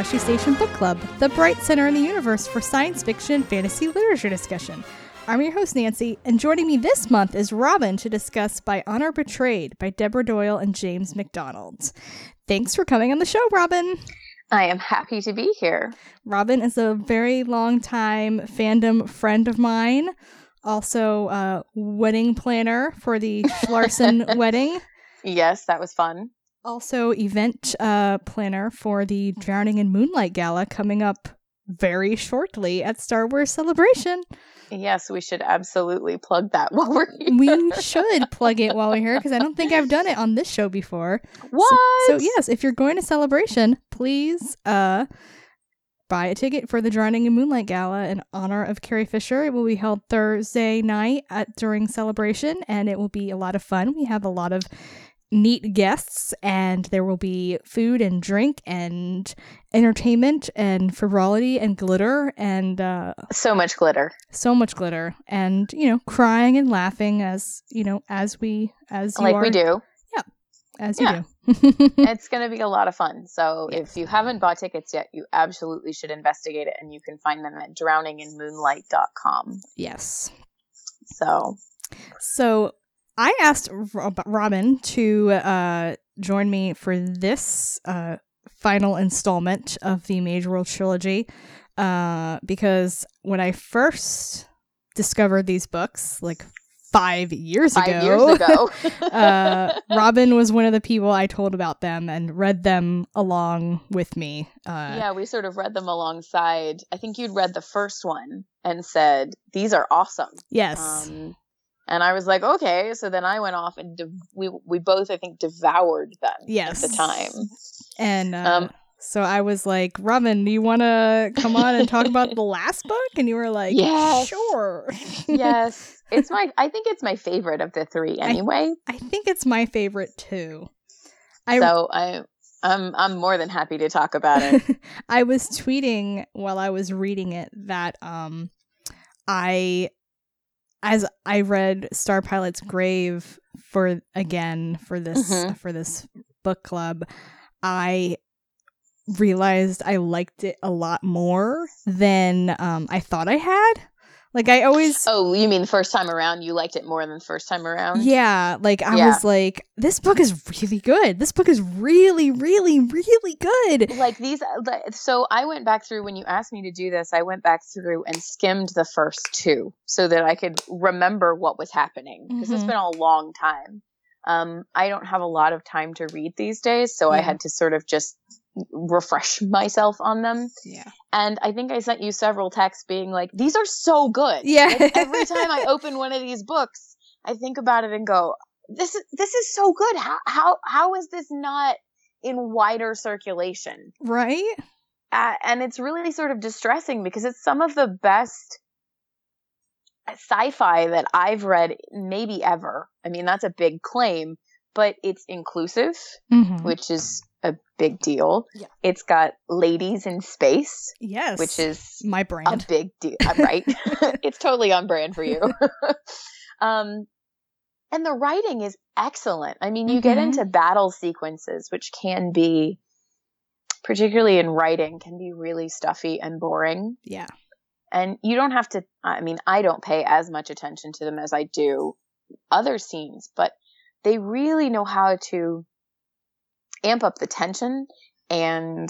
listening to the Tashi Station Book Club, the bright center in the universe for science fiction and fantasy literature discussion. I'm your host, Nancy, and joining me this month is Robin to discuss By Honor Betrayed by Deborah Doyle and James Macdonald. Thanks for coming on the show, Robin. I am happy to be here. Robin is a very long time fandom friend of mine, also a wedding planner for the Schlarson wedding. Yes, that was fun. Also, event uh, planner for the Drowning in Moonlight Gala coming up very shortly at Star Wars Celebration. Yes, we should absolutely plug that while we're here. We should plug it while we're here because I don't think I've done it on this show before. What? So, so yes, if you're going to Celebration, please uh buy a ticket for the Drowning in Moonlight Gala in honor of Carrie Fisher. It will be held Thursday night at during Celebration, and it will be a lot of fun. We have a lot of neat guests and there will be food and drink and entertainment and frivolity and glitter and uh, so much glitter. so much glitter. And you know crying and laughing as you know as we as like are, we do. Yeah as you Yeah. do. It's going to be a lot of fun. So Yes. if you haven't bought tickets yet you absolutely should investigate it and you can find them at drowninginmoonlight.com yes. So So I asked Rob- Robin to uh, join me for this uh, final installment of the Mage World Trilogy uh, because when I first discovered these books, like five years five ago, years ago uh, Robin was one of the people I told about them and read them along with me. Uh, yeah we sort of read them alongside i think you'd read the first one and said these are awesome Yes. Um, and I was like, okay. So then I went off and de- we we both I think devoured them Yes. at the time. And uh, Um, so I was like, Robin, do you want to come on and talk about the last book? And you were like, Yes. sure. yes, it's my I think it's my favorite of the three anyway. I think it's my favorite too. I so I I'm I'm more than happy to talk about it. I was tweeting while I was reading it that um I as I read Star Pilot's Grave for again for this Mhm. for this book club, I realized I liked it a lot more than um I thought I had. Like I always oh, you mean first time around? You liked it more than first time around? yeah, like I Yeah. was like this book is really good. This book is really really really good. Like these, so I went back through when you asked me to do this. I went back through and skimmed the first two so that I could remember what was happening because it's Mhm. been a long time. Um, I don't have a lot of time to read these days, so I had to sort of just refresh myself on them. Yeah. And I think I sent you several texts being like, "These are so good." Yeah. Like, every time I open one of these books, I think about it and go, "This is this is so good. How how how is this not in wider circulation?" Right? uh, and it's really sort of distressing because it's some of the best sci-fi that I've read maybe ever. I mean, that's a big claim, but it's inclusive, Mhm. which is a big deal. Yeah. It's got ladies in space, Yes. which is my brand. a big deal, uh, right? it's totally on brand for you. um, and the writing is excellent. I mean, you get Mhm. into battle sequences, which can be, particularly in writing, can be really stuffy and boring. yeah. And you don't have to, I mean, I don't pay as much attention to them as I do other scenes, but they really know how to amp up the tension and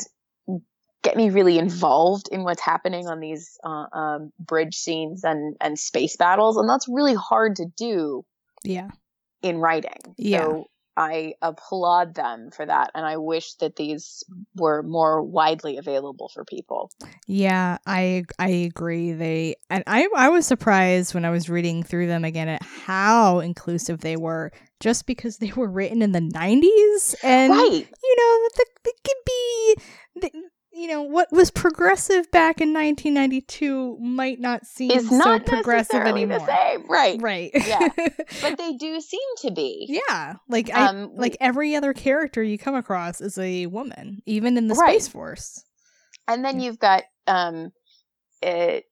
get me really involved in what's happening on these uh, um, bridge scenes and, and space battles. And that's really hard to do Yeah. in writing. Yeah. So I applaud them for that. And I wish that these were more widely available for people. Yeah, I I agree. They and I I was surprised when I was reading through them again at how inclusive they were just because they were written in the 90s and right. you know the, they could be the, you know what was progressive back in 1992 might not seem Is so not progressive necessarily anymore. the same. Right. Right. Yeah. But they do seem to be. yeah, like I Um, like every other character you come across is a woman, even in the Right. Space Force. And then Yeah. you've got, um, it,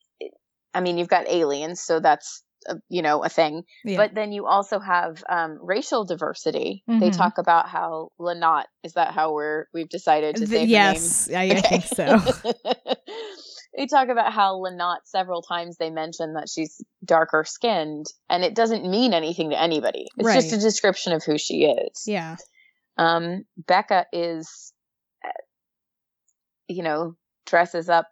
I mean, you've got aliens, so that's a, you know a thing. Yeah. But then you also have um, racial diversity. They Mhm. talk about how Llannat is that how we're we've decided to say yes, I, name? I think so. they talk about how Llannat several times they mention that she's darker skinned, and it doesn't mean anything to anybody. It's just a description of who she is. yeah. Um, Beka is, uh, you know, dresses up,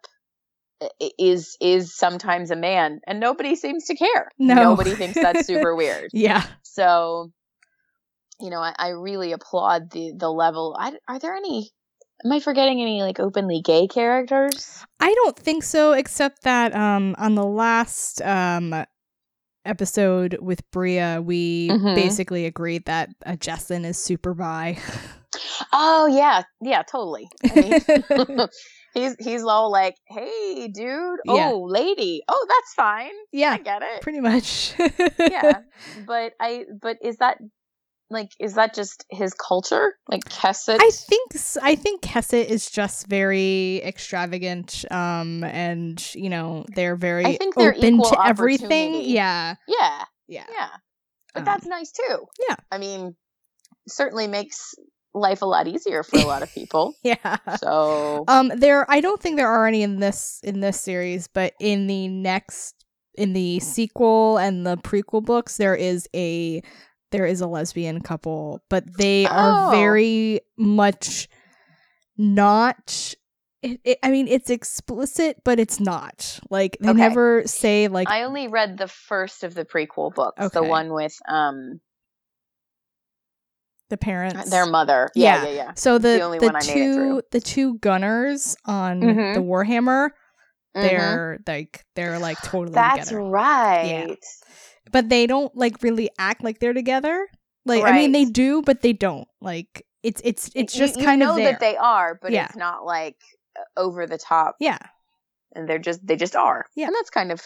is is sometimes a man, and nobody seems to care. No. Nobody thinks that's super weird. Yeah. So, you know, I, I really applaud the the level. I, are there any? Am I forgetting any like openly gay characters? I don't think so, except that um on the last um episode with Bria, we Mhm. basically agreed that uh, Jessan is super bi. Oh yeah, yeah, totally. I mean, he's he's all like, "Hey, dude. Yeah. Oh, lady. Oh, that's fine. Yeah, I get it." pretty much. yeah but i but is that like is that just his culture like Khesset? I think I think Khesset is just very extravagant, um, and you know they're very I think they're open to everything. Yeah, yeah yeah, yeah but Um, that's nice too yeah. i mean certainly makes life a lot easier for a lot of people yeah. so Um, there. I don't think there are any in this in this series, but in the next, in the sequel and the prequel books, there is a there is a lesbian couple, but they are Oh. very much not. It, it, I mean, it's explicit, but it's not. Like they Okay. never say like i only read the first of the prequel books okay. the one with um the parents. their mother yeah Yeah. yeah yeah, so the the only the one I made it two the two gunners on Mhm. the Warhammer, they're like they're like totally that's together. right but they don't like really act like they're together. Like I mean, they do, but they don't. Like it's it's it's just you, kind know of there. that they are but Yeah. it's not like over the top yeah, and they're just they just are Yeah. and that's kind of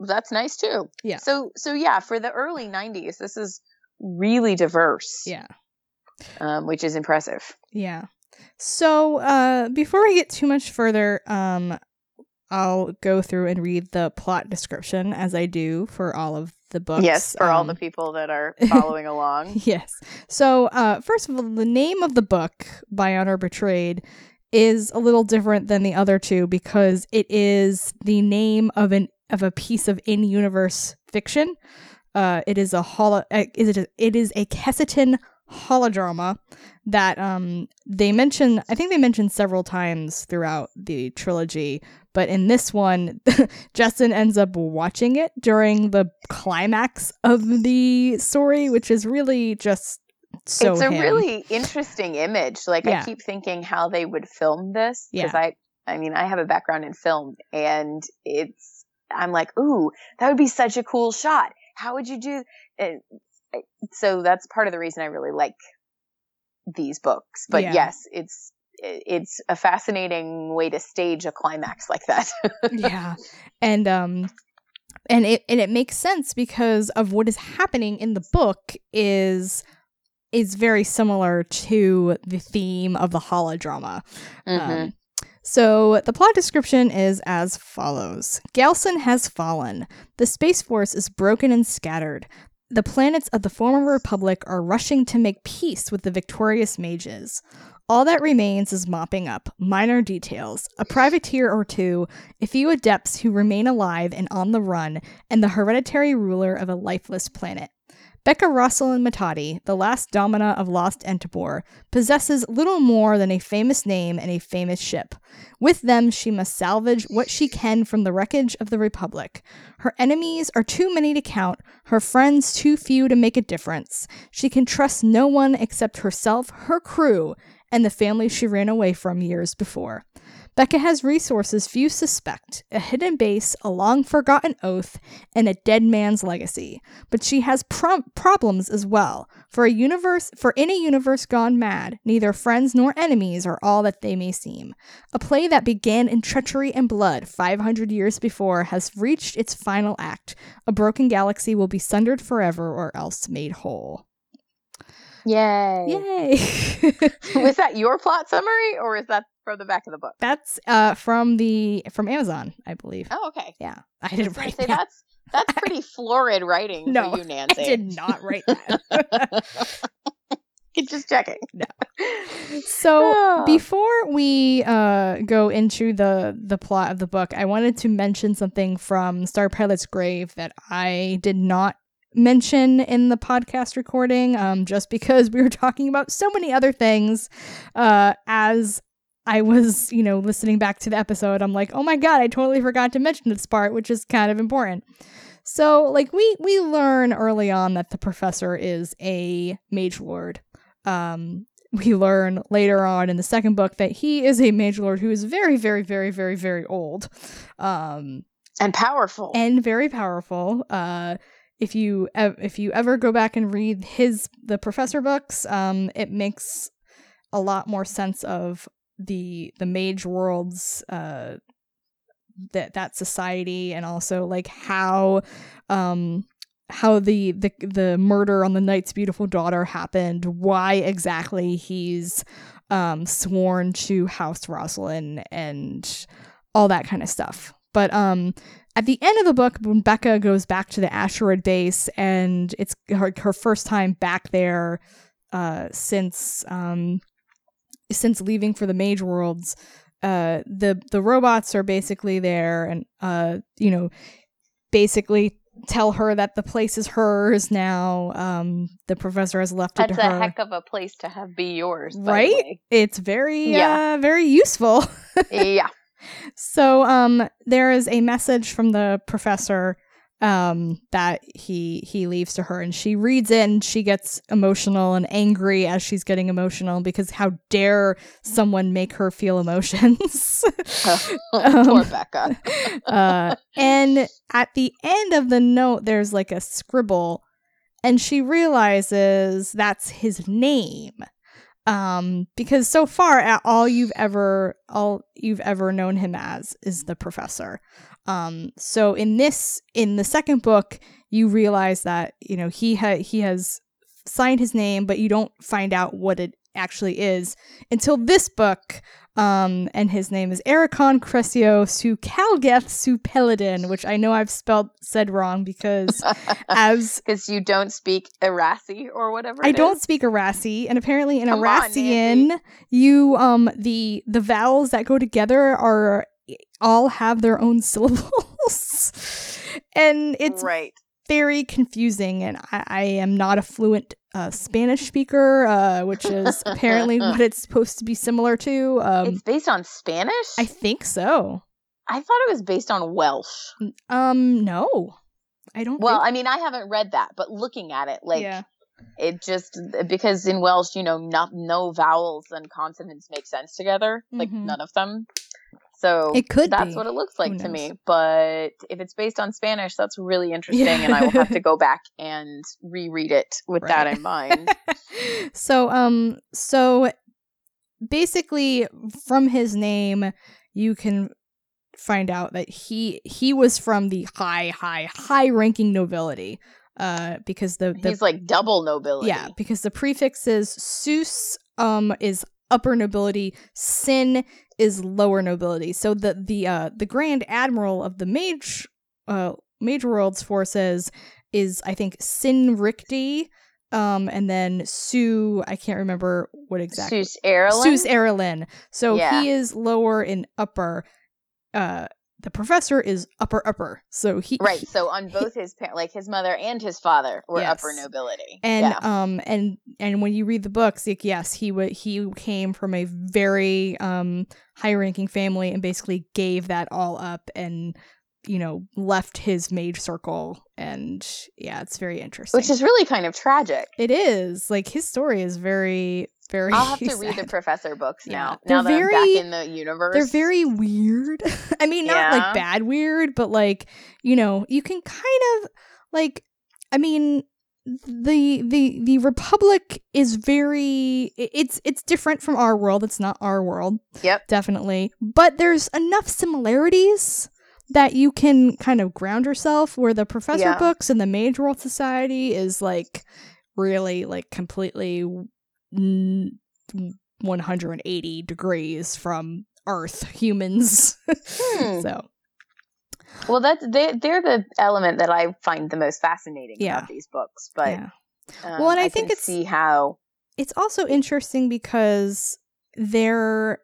that's nice too Yeah. so so yeah for the early 90s this is really diverse yeah, um, which is impressive yeah. So uh, before we get too much further, um, I'll go through and read the plot description as I do for all of the books. yes for all the um, people that are following along Yes. So, uh, first of all, the name of the book, By Honor Betrayed, is a little different than the other two because it is the name of an of a piece of in-universe fiction. Uh, it is a holo. Uh, is it? A, it is a Kessiton holodrama that um they mention. I think they mentioned several times throughout the trilogy. But in this one, Justin ends up watching it during the climax of the story, which is really just so. it's a him. really interesting image like Yeah. i keep thinking how they would film this because Yeah. i i mean i have a background in film and it's i'm like ooh that would be such a cool shot how would you do and so that's part of the reason i really like these books but Yeah. yes it's it's a fascinating way to stage a climax like that yeah and um and it and it makes sense because of what is happening in the book is is very similar to the theme of the holodrama Mhm. Um, so the plot description is as follows Galcen has fallen. The Space Force is broken and scattered. The planets of the former Republic are rushing to make peace with the victorious mages. All that remains is mopping up minor details, a privateer or two, a few adepts who remain alive and on the run, and the hereditary ruler of a lifeless planet. Beka Rosselin-Metadi, the last domina of Lost Entibor, possesses little more than a famous name and a famous ship. With them, she must salvage what she can from the wreckage of the Republic. Her enemies are too many to count, her friends too few to make a difference. She can trust no one except herself, her crew, and the family she ran away from years before. Beka has resources few suspect a hidden base, a long forgotten oath, and a dead man's legacy. But she has pro- problems as well. For a universe, for in a universe gone mad, neither friends nor enemies are all that they may seem. A play that began in treachery and blood 500 years before has reached its final act. A broken galaxy will be sundered forever or else made whole. yay Yay! was that your plot summary or is that from the back of the book That's uh from the from Amazon, I believe. oh okay Yeah, I I didn't gonna write say that. that's That's pretty florid writing No, for you, Nancy. I did not write that. Just checking. No. So Ah. before we uh, go into the the plot of the book, I wanted to mention something from Star Pilot's Grave that I did not mention in the podcast recording, um, just because we were talking about so many other things. Uh, as I was, you know, listening back to the episode, I'm like, oh my god, I totally forgot to mention this part, which is kind of important. So, like, we we learn early on that the professor is a mage lord. Um, we learn later on in the second book that he is a mage lord who is very, very, very, very, very old, um, and powerful. and very powerful. Uh, if you ev- if you ever go back and read his the professor books, um, it makes a lot more sense of the the mage world's uh that that society and also like how um how the the the murder on the knight's beautiful daughter happened why exactly he's um sworn to house Rosselin and all that kind of stuff. But um at the end of the book when Beka goes back to the asteroid base and it's her, her first time back there uh since um since leaving for the mage worlds uh the the robots are basically there and uh you know basically tell her that the place is hers now um the professor has left it That's a heck of a place to have be yours, Right? it's very Yeah. uh very useful yeah. so um there is a message from the professor um that he he leaves to her and she reads it and she gets emotional and angry as she's getting emotional because how dare someone make her feel emotions. Poor Um, Beka. uh and at the end of the note there's like a scribble and she realizes that's his name. Um because so far all you've ever all you've ever known him as is the professor um so in this in the second book you realize that you know he ha- he has signed his name but you don't find out what it actually is until this book um and his name is Ericon Crescio Sucalgeth Supelidin which I know I've spelled said wrong because as Because you don't speak Irasi or whatever. I don't is. speak Irasi, and apparently in Come on, you um the the vowels that go together are all have their own syllables, and it's right. very confusing. And I, I am not a fluent uh, Spanish speaker, uh, which is apparently what it's supposed to be similar to. Um, it's based on Spanish. I think so. I thought it was based on Welsh. Um, no, I don't. Well, think- I mean, I haven't read that, but looking at it, like yeah, it just because in Welsh, you know, no, no vowels and consonants make sense together, like Mhm. none of them. So It could That's be. what it looks like to me. But if it's based on Spanish, that's really interesting, and I will have to go back and reread it with that in mind. so um so basically from his name you can find out that he he was from the high high high ranking nobility uh because the, the He's like double nobility. yeah because the prefix is sus um is upper nobility sin is lower nobility so the the uh the grand admiral of the mage uh mage worlds forces is i think sin ricti um and then sue i can't remember what exactly Seuss Erlin. Seuss Erlin. So Yeah. he is lower in upper. Uh, the professor is upper upper. So he Right. So on both his par- like his mother and his father were Yes. upper nobility. and yeah. um and and when you read the books, like yes, he would he came from a very um high ranking family and basically gave that all up and you know left his mage circle and yeah, it's very interesting. which is really kind of tragic. it is like his story is very very. I'll have to read the professor books Yeah. now. They're Now that I'm very- back in the universe. They're very weird. I mean, not Yeah. like bad weird, but like, you know, you can kind of like I mean, the the the republic is very it's it's different from our world. It's not our world, Yep. definitely. But there's enough similarities that you can kind of ground yourself where the professor Yeah. books and the mage world society is like really like completely 180 degrees from earth humans Hmm. so Well, that's they they're the element that I find the most fascinating Yeah. about these books. But yeah. um, Well, and I can think it's- see how It's also interesting because they're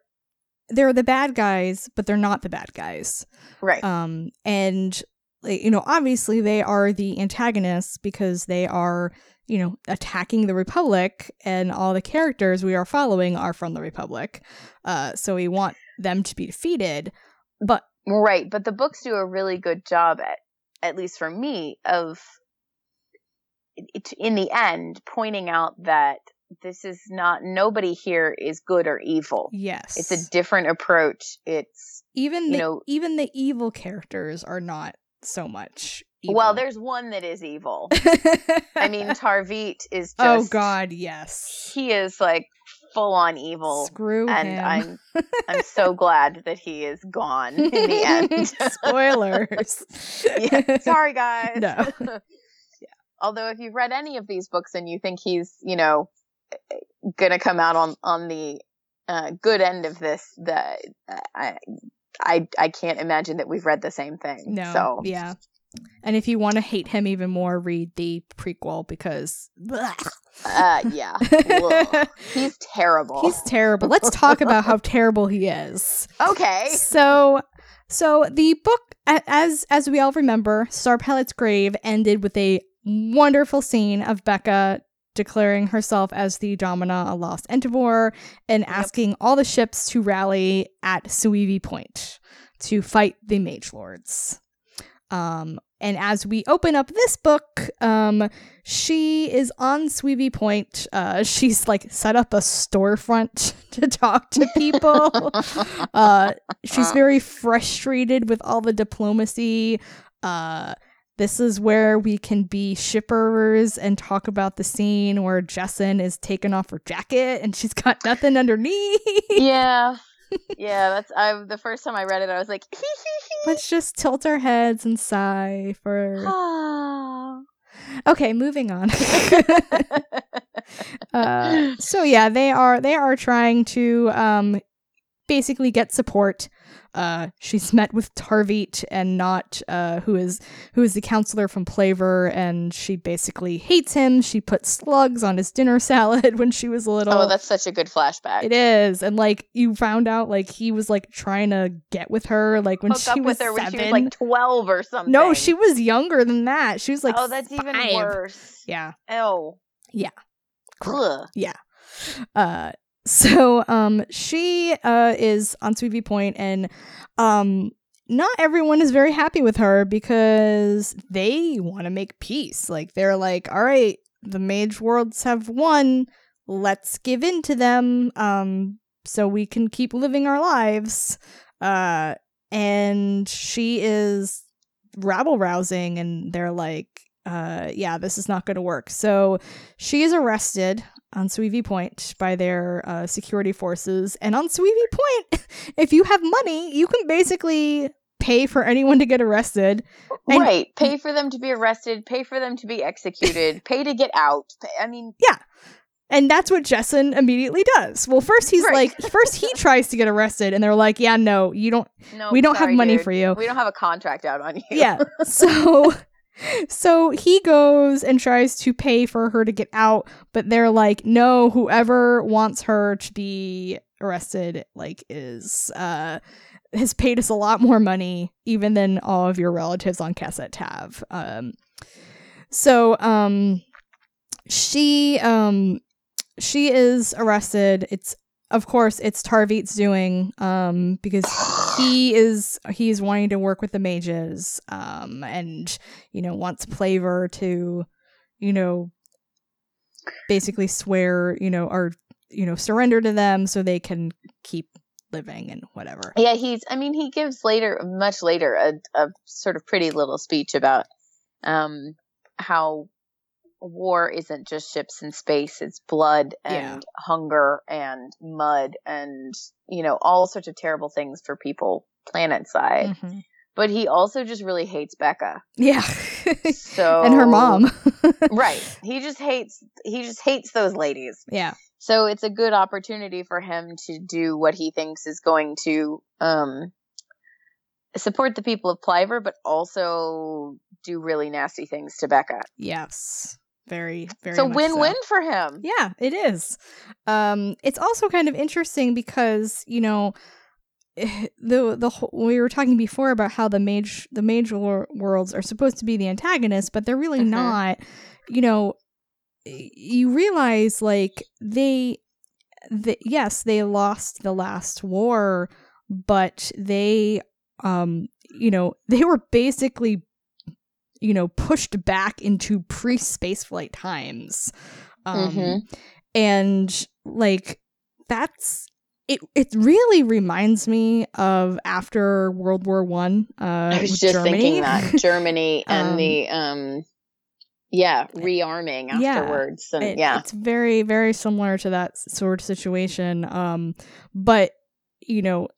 they're the bad guys, but they're not the bad guys. right. Um, and you know, obviously they are the antagonists because they are, you know, attacking the Republic, and all the characters we are following are from the Republic. Uh, so we want them to be defeated. But Right, but the books do a really good job at at least for me of it, in the end pointing out that this is not nobody here is good or evil. yes, It's a different approach. It's even you the know- even the evil characters are not so much. Evil. well, there's one that is evil. I mean, Tarvit is just oh God, yes. he is like full on evil. Screw and him. I'm I'm so glad that he is gone in the end. Spoilers. yeah, sorry guys. No. yeah. Although if you've read any of these books and you think he's, you know, gonna come out on on the uh, good end of this, that I I I can't imagine that we've read the same thing. No. So Yeah. And if you want to hate him even more, read the prequel because uh, yeah, he's terrible. he's terrible. Let's talk about how terrible he is. okay. So, so the book, as as we all remember, Star Pilot's grave ended with a wonderful scene of Becca declaring herself as the Domina of Lost Entibor and asking all the ships to rally at Suivi Point to fight the Mage Lords. Um, and as we open up this book, um, she is on Suivi Point. Uh, she's like set up a storefront to talk to people. uh, she's very frustrated with all the diplomacy. Uh, this is where we can be shippers and talk about the scene where Jessan is taking off her jacket and she's got nothing underneath. yeah. Yeah, that's I the first time I read it I was like Let's just tilt our heads and sigh for. Okay, moving on. uh, so yeah, they are they are trying to um, basically get support. Uh, she's met with Tarvit and not uh, who is who is the counselor from Pleyver, and she basically hates him. She put slugs on his dinner salad when she was little. Oh, that's such a good flashback. It is, and like you found out, like he was like trying to get with her, like when Hook she up was with her when seven. she was like 12 or something. no, she was younger than that. She was like, Oh, that's even worse. Yeah, Oh. Yeah. Ugh. yeah. Uh, so um, she uh is on Suivi Point, and um, not everyone is very happy with her because they want to make peace. Like they're like, all right, the mage worlds have won. Let's give in to them, um, so we can keep living our lives. Uh, and she is rabble rousing, and they're like, uh, yeah, this is not going to work. So she is arrested on Suivi Point by their uh, security forces. And on Suivi Point, if you have money, you can basically pay for anyone to get arrested. And- right. Pay for them to be arrested, pay for them to be executed, pay to get out. I mean, yeah. And that's what Jessan immediately does. Well, first he's Right. like, first he tries to get arrested, and they're like, yeah, no, you don't, no. we don't have money dude. for you. We don't have a contract out on you. yeah. So so he goes and tries to pay for her to get out, but they're like, no, whoever wants her to be arrested like is uh has paid us a lot more money even than all of your relatives on Khesset have. Um so um she um she is arrested. It's of course it's Tarvit's doing um because he is he's wanting to work with the mages um and you know wants Pleyver to you know basically swear you know or you know surrender to them so they can keep living and whatever Yeah, he's. I mean, he gives later, much later, a, a sort of pretty little speech about um, how war isn't just ships in space; it's blood and Yeah. hunger and mud and you know all sorts of terrible things for people planet side. Mhm. But he also just really hates Beka. yeah So and her mom right? He just hates. He just hates those ladies. yeah So it's a good opportunity for him to do what he thinks is going to um support the people of Pleyver, but also do really nasty things to Beka. Yes. Very, very so win-win so. for him. Yeah, it is. Um, it's also kind of interesting because you know the the whole, we were talking before about how the mage the mage wor- worlds are supposed to be the antagonists, but they're really Mhm. not. You know, you realize like they, the, yes, they lost the last war, but they, um, you know, they were basically, you know, pushed back into pre spaceflight times, um, Mhm. and like that's it it really reminds me of after World War One. Uh, I was just Germany. thinking that Germany and Um, the um, yeah, rearming Yeah. afterwards, and It- yeah, it's very very similar to that sort of situation. Um, but you know,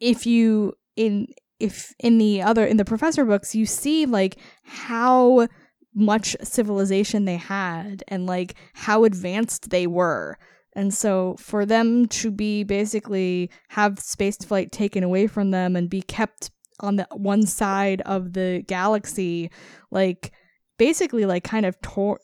if you in if in the other in the professor books you see like how much civilization they had and like how advanced they were and so for them to be basically have space flight taken away from them and be kept on the one side of the galaxy like basically like kind of tore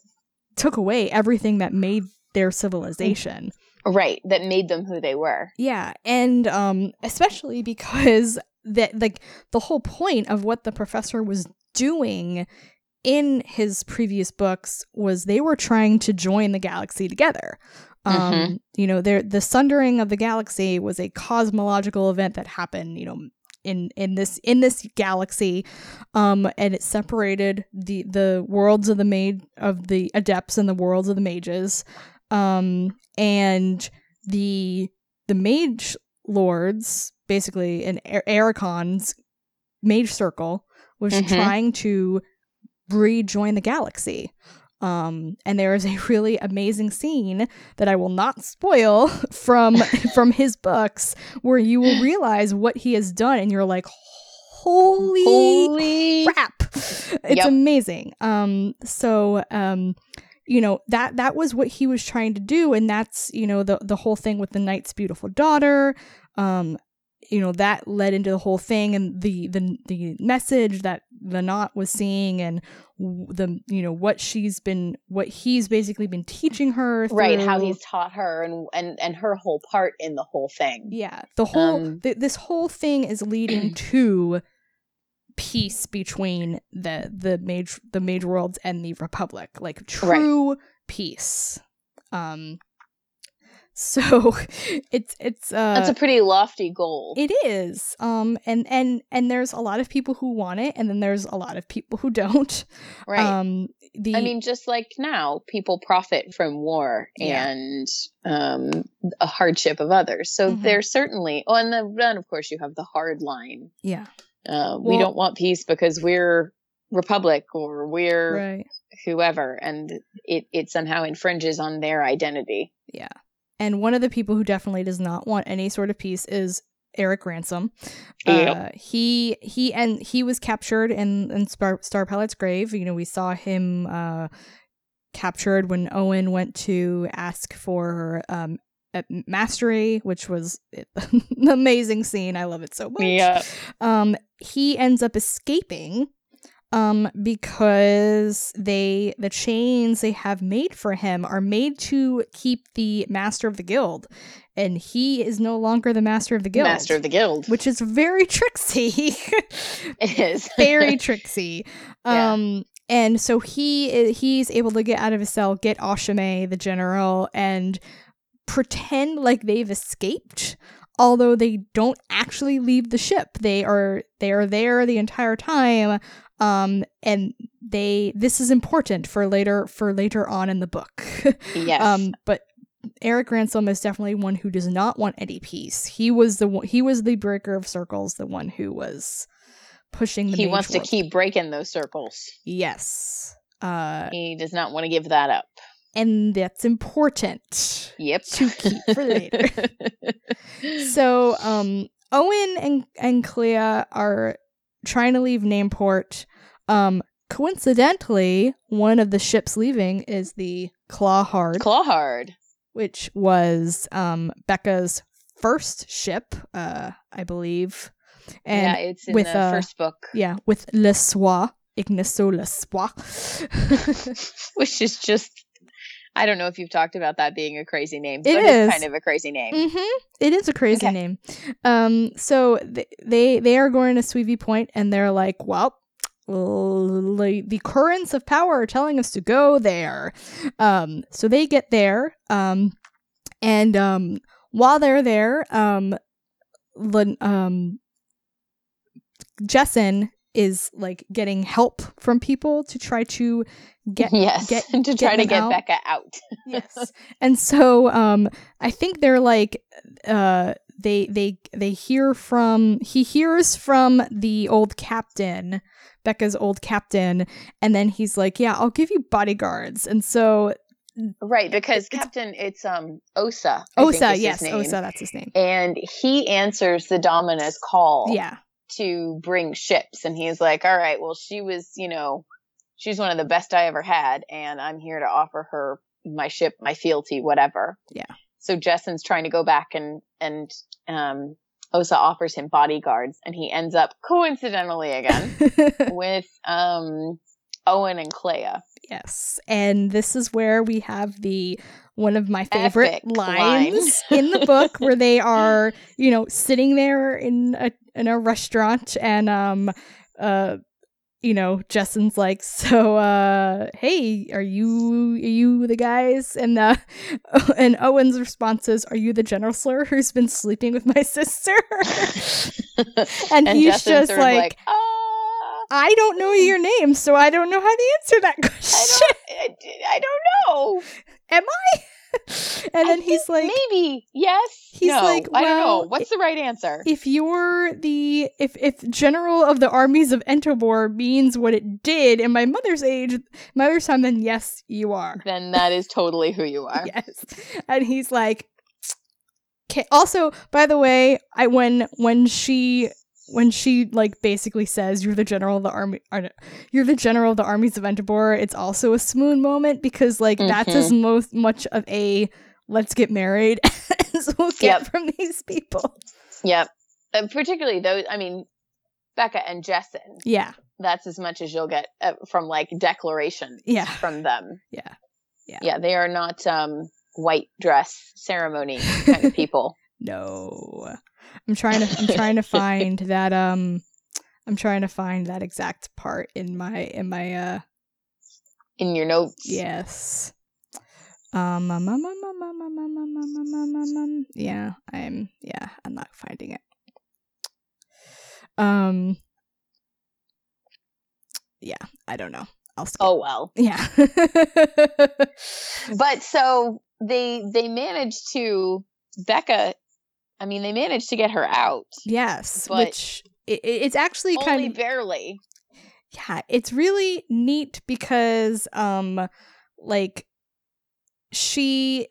took away everything that made their civilization right. That made them who they were. yeah, and um especially because that like the whole point of what the professor was doing in his previous books was they were trying to join the galaxy together. Um, Mhm. you know, there the sundering of the galaxy was a cosmological event that happened, you know, in in this in this galaxy um and it separated the the worlds of the mage of the adepts and the worlds of the mages um and the the mage lords basically er- Aracon's mage circle was Mhm. trying to rejoin the galaxy um and there is a really amazing scene that I will not spoil from from his books where you will realize what he has done and you're like holy Holy crap it's Yep. amazing um so um you know that that was what he was trying to do and that's you know the the whole thing with the knight's beautiful daughter um you know that led into the whole thing and the the the message that the knot was seeing and the you know what she's been what he's basically been teaching her right how he's taught her and and and her whole part in the whole thing. Yeah the whole Um, th- this whole thing is leading to peace between the the mage the mage worlds and the republic like true peace. Um so it's it's uh that's a pretty lofty goal it is um and and and there's a lot of people who want it and then there's a lot of people who don't right um the I mean, just like now, people profit from war Yeah. and um, a hardship of others. So Mhm. there's certainly, oh, and then, then of course you have the hard line. yeah Uh, we don't want peace because we're republic or we're right whoever, and it it somehow infringes on their identity. Yeah. And one of the people who definitely does not want any sort of peace is Errec Ransome. Yep. Uh, he he and he was captured in in Star, Star Pilot's grave. You know, we saw him uh, captured when Owen went to ask for um, mastery, which was an amazing scene. I love it so much. Um, he ends up escaping um because they the chains they have made for him are made to keep the master of the guild. And he is no longer the master of the guild. Master of the guild, which is very tricksy. It is. Very tricksy. Yeah. um and so he he's able to get out of his cell get Oshime the general and pretend like they've escaped although they don't actually leave the ship. They are they are there the entire time um and they this is important for later for later on in the book yes. um but Errec Ransome is definitely one who does not want any peace. He was the one, he was the breaker of circles, the one who was pushing the he wants to keep breaking those circles. Yes. Uh He does not want to give that up. and that's important. Yep. To keep for later. So, um Owen and and Klea are trying to leave Nameport. Um coincidentally, one of the ships leaving is the Clawhard. Clawhard. which was um Beka's first ship, uh, I believe. and yeah, it's in with, the uh, first book, yeah, with Le Soir, Ignacio Le Soir. which is just. I don't know if you've talked about that being a crazy name. It but is. It's kind of a crazy name. hmm It is a crazy Okay. name. Um, so th- they they are going to Suivi Point, and they're like, well. l- The currents of power are telling us to go there. Um, so they get there. Um, and um, while they're there, um, Lin- um, Jessan is like getting help from people to try to get yes, get- to get try to get out. Beka out. yes and so um i think they're like uh they they they hear from he hears from the old captain beka's old captain and then he's like yeah i'll give you bodyguards and so Right, because It's- Captain, it's um Osa. I think osa yes osa that's his name and he answers the Domina's call yeah to bring ships, and he's like, "All right, well, she was, you know, she's one of the best I ever had, and I'm here to offer her my ship, my fealty, whatever." Yeah. So Jessan's trying to go back, and and um Osa offers him bodyguards, and he ends up coincidentally again with um Owen and Klea. Yes and this is where we have the one of my favorite Epic lines line. in the book where they are you know sitting there in a in a restaurant and um uh you know Justin's like so uh hey are you are you the guys and uh and Owen's response is are you the general slur who's been sleeping with my sister and, he's Jessan's just of like, "Ah." I don't know your name so I don't know how to answer that I question don't, I, I don't know. am I and then I he's like maybe yes. He's no, like, I don't know. What's the right answer? if you're the if if general of the armies of Entibor means what it did in my mother's age mother's time then yes you are then that is totally who you are. yes and he's like "Ca- also by the way i when when she when she like basically says you're the general of the army or, you're the general of the armies of Entibor it's also a swoon moment because like that's Mm-hmm. as most much of a let's get married as we'll get Yep. from these people Yep. Uh, particularly those. I mean, Beka and Jessan. yeah That's as much as you'll get uh, from like declaration yeah from them. Yeah. Yeah. Yeah. They are not um white dress ceremony kind of people. No. I'm trying to I'm trying to find that um I'm trying to find that exact part in my in my uh In your notes. yes. Um, um, um, um, um, um, um, um, um, um, um, um, um, yeah, I'm yeah, I'm not finding it. Um Yeah, I don't know. I'll skip. Oh well. Yeah. But so they they managed to Beka. I mean, they managed to get her out. yes, which it, it's actually kind Only of barely. yeah it's really neat because um like she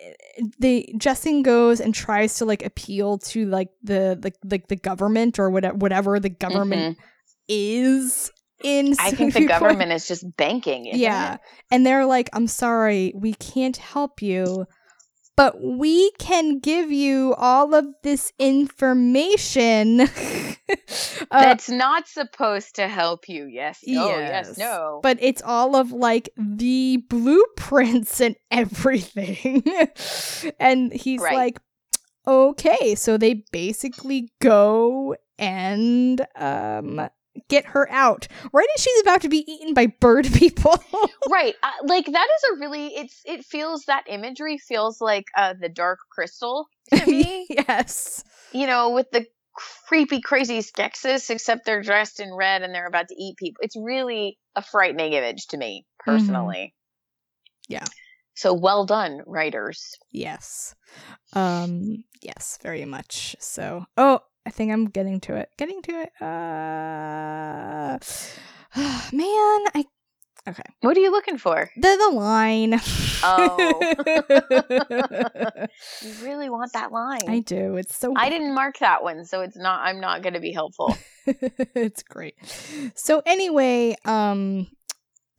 the Jessing goes and tries to like appeal to like the like the, the, government or whatever whatever the government is in Mm-hmm. I think the government is just banking. yeah it? and they're like i'm sorry we can't help you but we can give you all of this information uh, That's not supposed to help you. Yes. No. Yes. Yes. No. but it's all of like the blueprints and everything. and he's Right. like, okay, so they basically go and um get her out right as she's about to be eaten by bird people. right. Uh, like that is a really. It's. It feels that imagery feels like uh the Dark Crystal to me. yes. you know, with the creepy, crazy Skeksis, except they're dressed in red and they're about to eat people. It's really a frightening image to me, personally. Yeah. So well done, writers. Yes. Um yes, very much. So, oh, I think I'm getting to it. Getting to it. Uh man, I okay. What are you looking for? The the line. Oh. You really want that line. I do. It's so I didn't mark that one, so it's not. I'm not going to be helpful. it's great. So anyway, um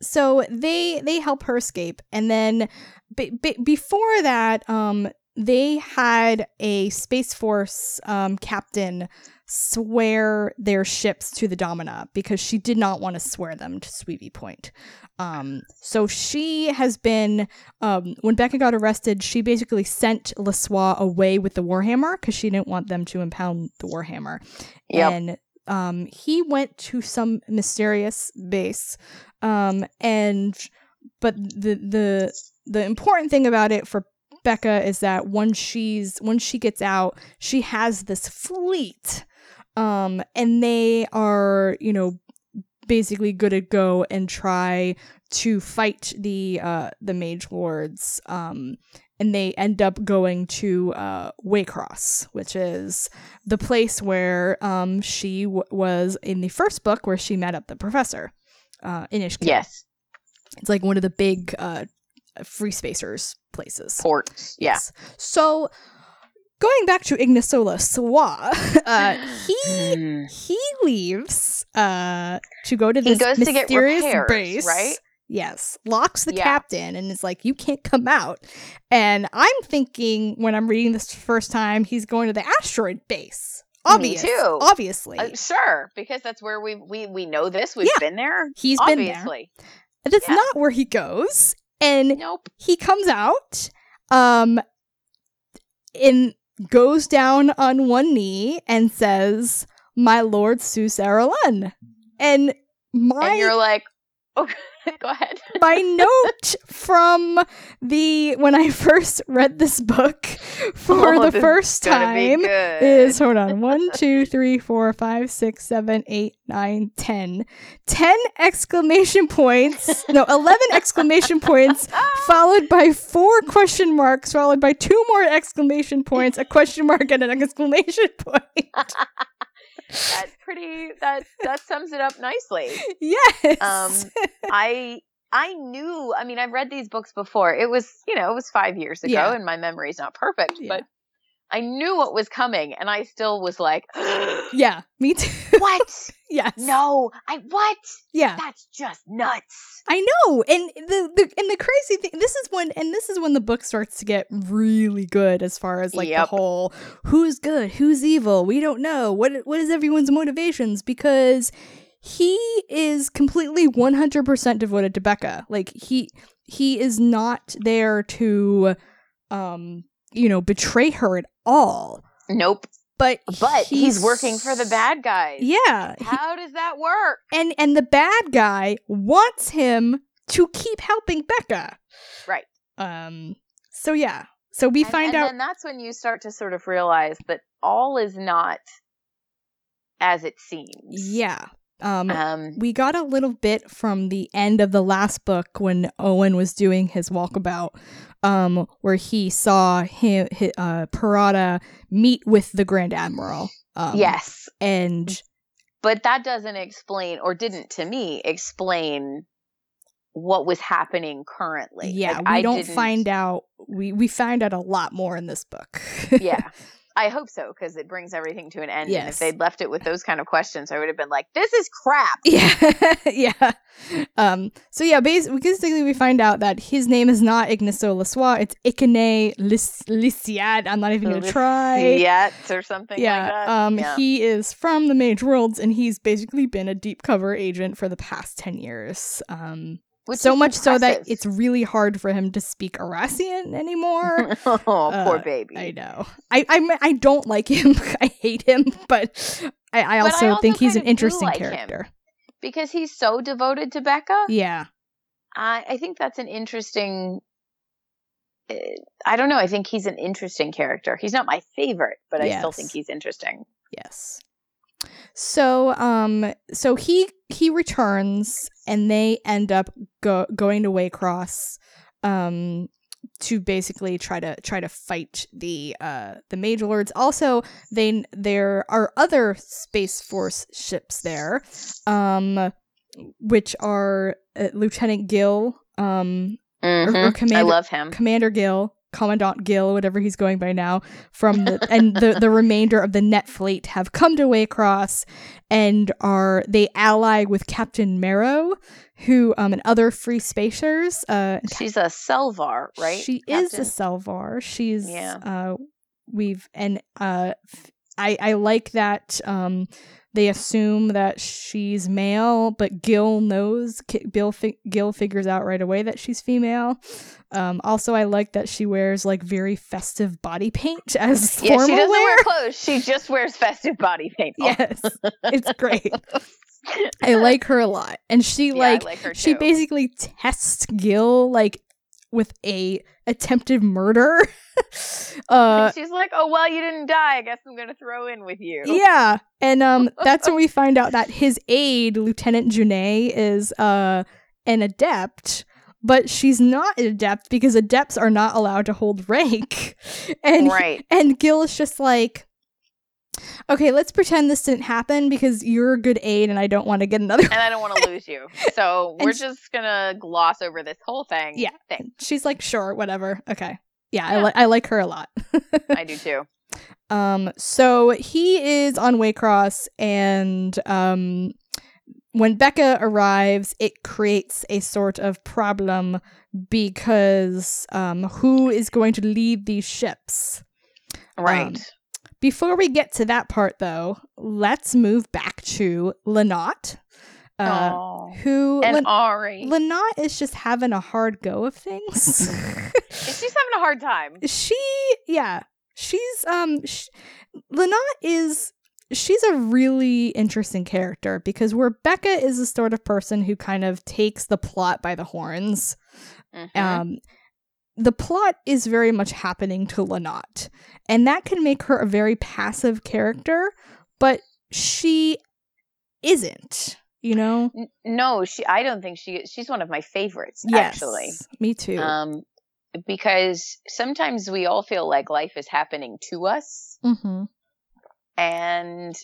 so they they help her escape and then b- b- before that um they had a Space Force um, captain swear their ships to the Domina because she did not want to swear them to Suivi Point. Um, so she has been, um, when Beka got arrested, she basically sent LeSoit away with the Warhammer because she didn't want them to impound the Warhammer. Yep. And um, he went to some mysterious base. Um, and, but the, the, the important thing about it for Beka is that once she's once she gets out, she has this fleet, um, and they are you know basically good to go and try to fight the uh, the mage lords. Um, and they end up going to uh, Waycross, which is the place where um, she w- was in the first book, where she met up the professor, uh, Inishkin. Yes. It's like one of the big uh, free spacers places. Ports. Yeah. Yes. So going back to Ignasola Sawa, uh, he Mm. he leaves uh, to go to He this goes to get mysterious repairs, base, right? Yes, locks the Yeah. captain and is like, "You can't come out." And I'm thinking when I'm reading this first time, he's going to the asteroid base. Obvious, too. obviously, Uh, sure, because that's where we we we know this. We've Yeah. been there. he's been there. Obviously. That's yeah. not where he goes. And Nope. he comes out um and goes down on one knee and says my lord Susaralun and and my you're like, oh, go ahead. my note from the when i first read this book for Oh, the first time is hold on one two three four five six seven eight nine ten. Ten exclamation points no 11 exclamation points followed by four question marks followed by two more exclamation points a question mark and an exclamation point That's pretty. That that sums it up nicely. yes Um, I I knew. I mean, I've read these books before. It was you know it was five years ago, Yeah. and my memory's not perfect, Yeah. but I knew what was coming, and I still was like, yeah me too "What? yes no, I what? yeah That's just nuts." I know, and the, the and the crazy thing. This is when, and this is when the book starts to get really good as far as like Yep. the whole who's good, who's evil. We don't know what what is everyone's motivations because he is completely one hundred percent devoted to Beka. Like he he is not there to, um, you know, betray her at all. Nope. But But he's, working for the bad guys. Yeah, he- How does that work? and and the bad guy wants him to keep helping Beka. Right. Um. So yeah. So we And- find and out. And that's when you start to sort of realize that all is not as it seems. yeah. Um. Um. we got a little bit from the end of the last book when Owen was doing his walkabout, um, where he saw him, hi uh, Perada meet with the Grand Admiral. Um, yes. and but that doesn't explain or didn't to me explain what was happening currently yeah, Like, we I don't didn't- find out. We we find out a lot more in this book. yeah i hope so because it brings everything to an end and if they'd left it with those kind of questions i would have been like this is crap Yeah, yeah. Um. So yeah, basically, basically, we find out that his name is not Ignacio Lesois. It's Ikane Lis-. I'm not even gonna try. yet or something Yeah. like that um. yeah. He is from the Mage Worlds, and he's basically been a deep cover agent for the past ten years. Um. Which so much so that it's really hard for him to speak Eraasian anymore. oh poor Uh, baby I know. I I I don't like him. I hate him, but I, I But I also also think he's an interesting like character. because he's so devoted to beka Yeah. I, I think that's an interesting uh, I don't know. I think he's an interesting character. He's not my favorite, but I still think he's interesting. Yes. So um so he he returns and they end up go- going to Waycross um to basically try to try to fight the uh the mage lords. Also, they there are other space force ships there um which are uh, Lieutenant Gill um or Mhm. I Commander- love him. Commander Gill, Commandant Gill, whatever he's going by now, from the and the the remainder of the Net Fleet have come to Waycross and are they ally with Captain Marrow, who um and other free spacers. Uh, She's a Selvaur, right? She is a Selvaur. She's Yeah. uh we've and uh I I like that um they assume that she's male, but Gil knows Bill fi- Gil figures out right away that she's female. Um also I like that she wears like very festive body paint as yeah, formal she doesn't wear. wear clothes. She just wears festive body paint. yes. It's great. I like her a lot. And she Yeah, like like she basically tests Gil like with a attempted murder. uh she's like, "Oh well, you didn't die. I guess I'm gonna throw in with you." yeah, and um that's when we find out that his aide, Lieutenant Junet, is uh an adept. But she's not an adept because adepts are not allowed to hold rank. And right. and Gil is just like, okay, let's pretend this didn't happen because you're a good aide and I don't want to get another And I don't want to lose you, so we're sh- just gonna gloss over this whole thing. Yeah. thing. She's like, sure, whatever. Okay. Yeah, I, Yeah. li- I like her a lot. I do too. um, so he is on Waycross, and um, when Becca arrives, it creates a sort of problem because um, who is going to lead these ships? Right. Um, Before we get to that part, though, let's move back to Llannat, uh, oh. who And Len- Ari. Llannat is just having a hard go of things. She's having a hard time. she yeah she's um sh- Llannat is she's a really interesting character because where beka is the sort of person who kind of takes the plot by the horns Mhm. um the plot is very much happening to Llannat and that can make her a very passive character but she isn't you know no, she. I don't think she. She's one of my favorites. yes Actually, me too um, because sometimes we all feel like life is happening to us, mm-hmm. and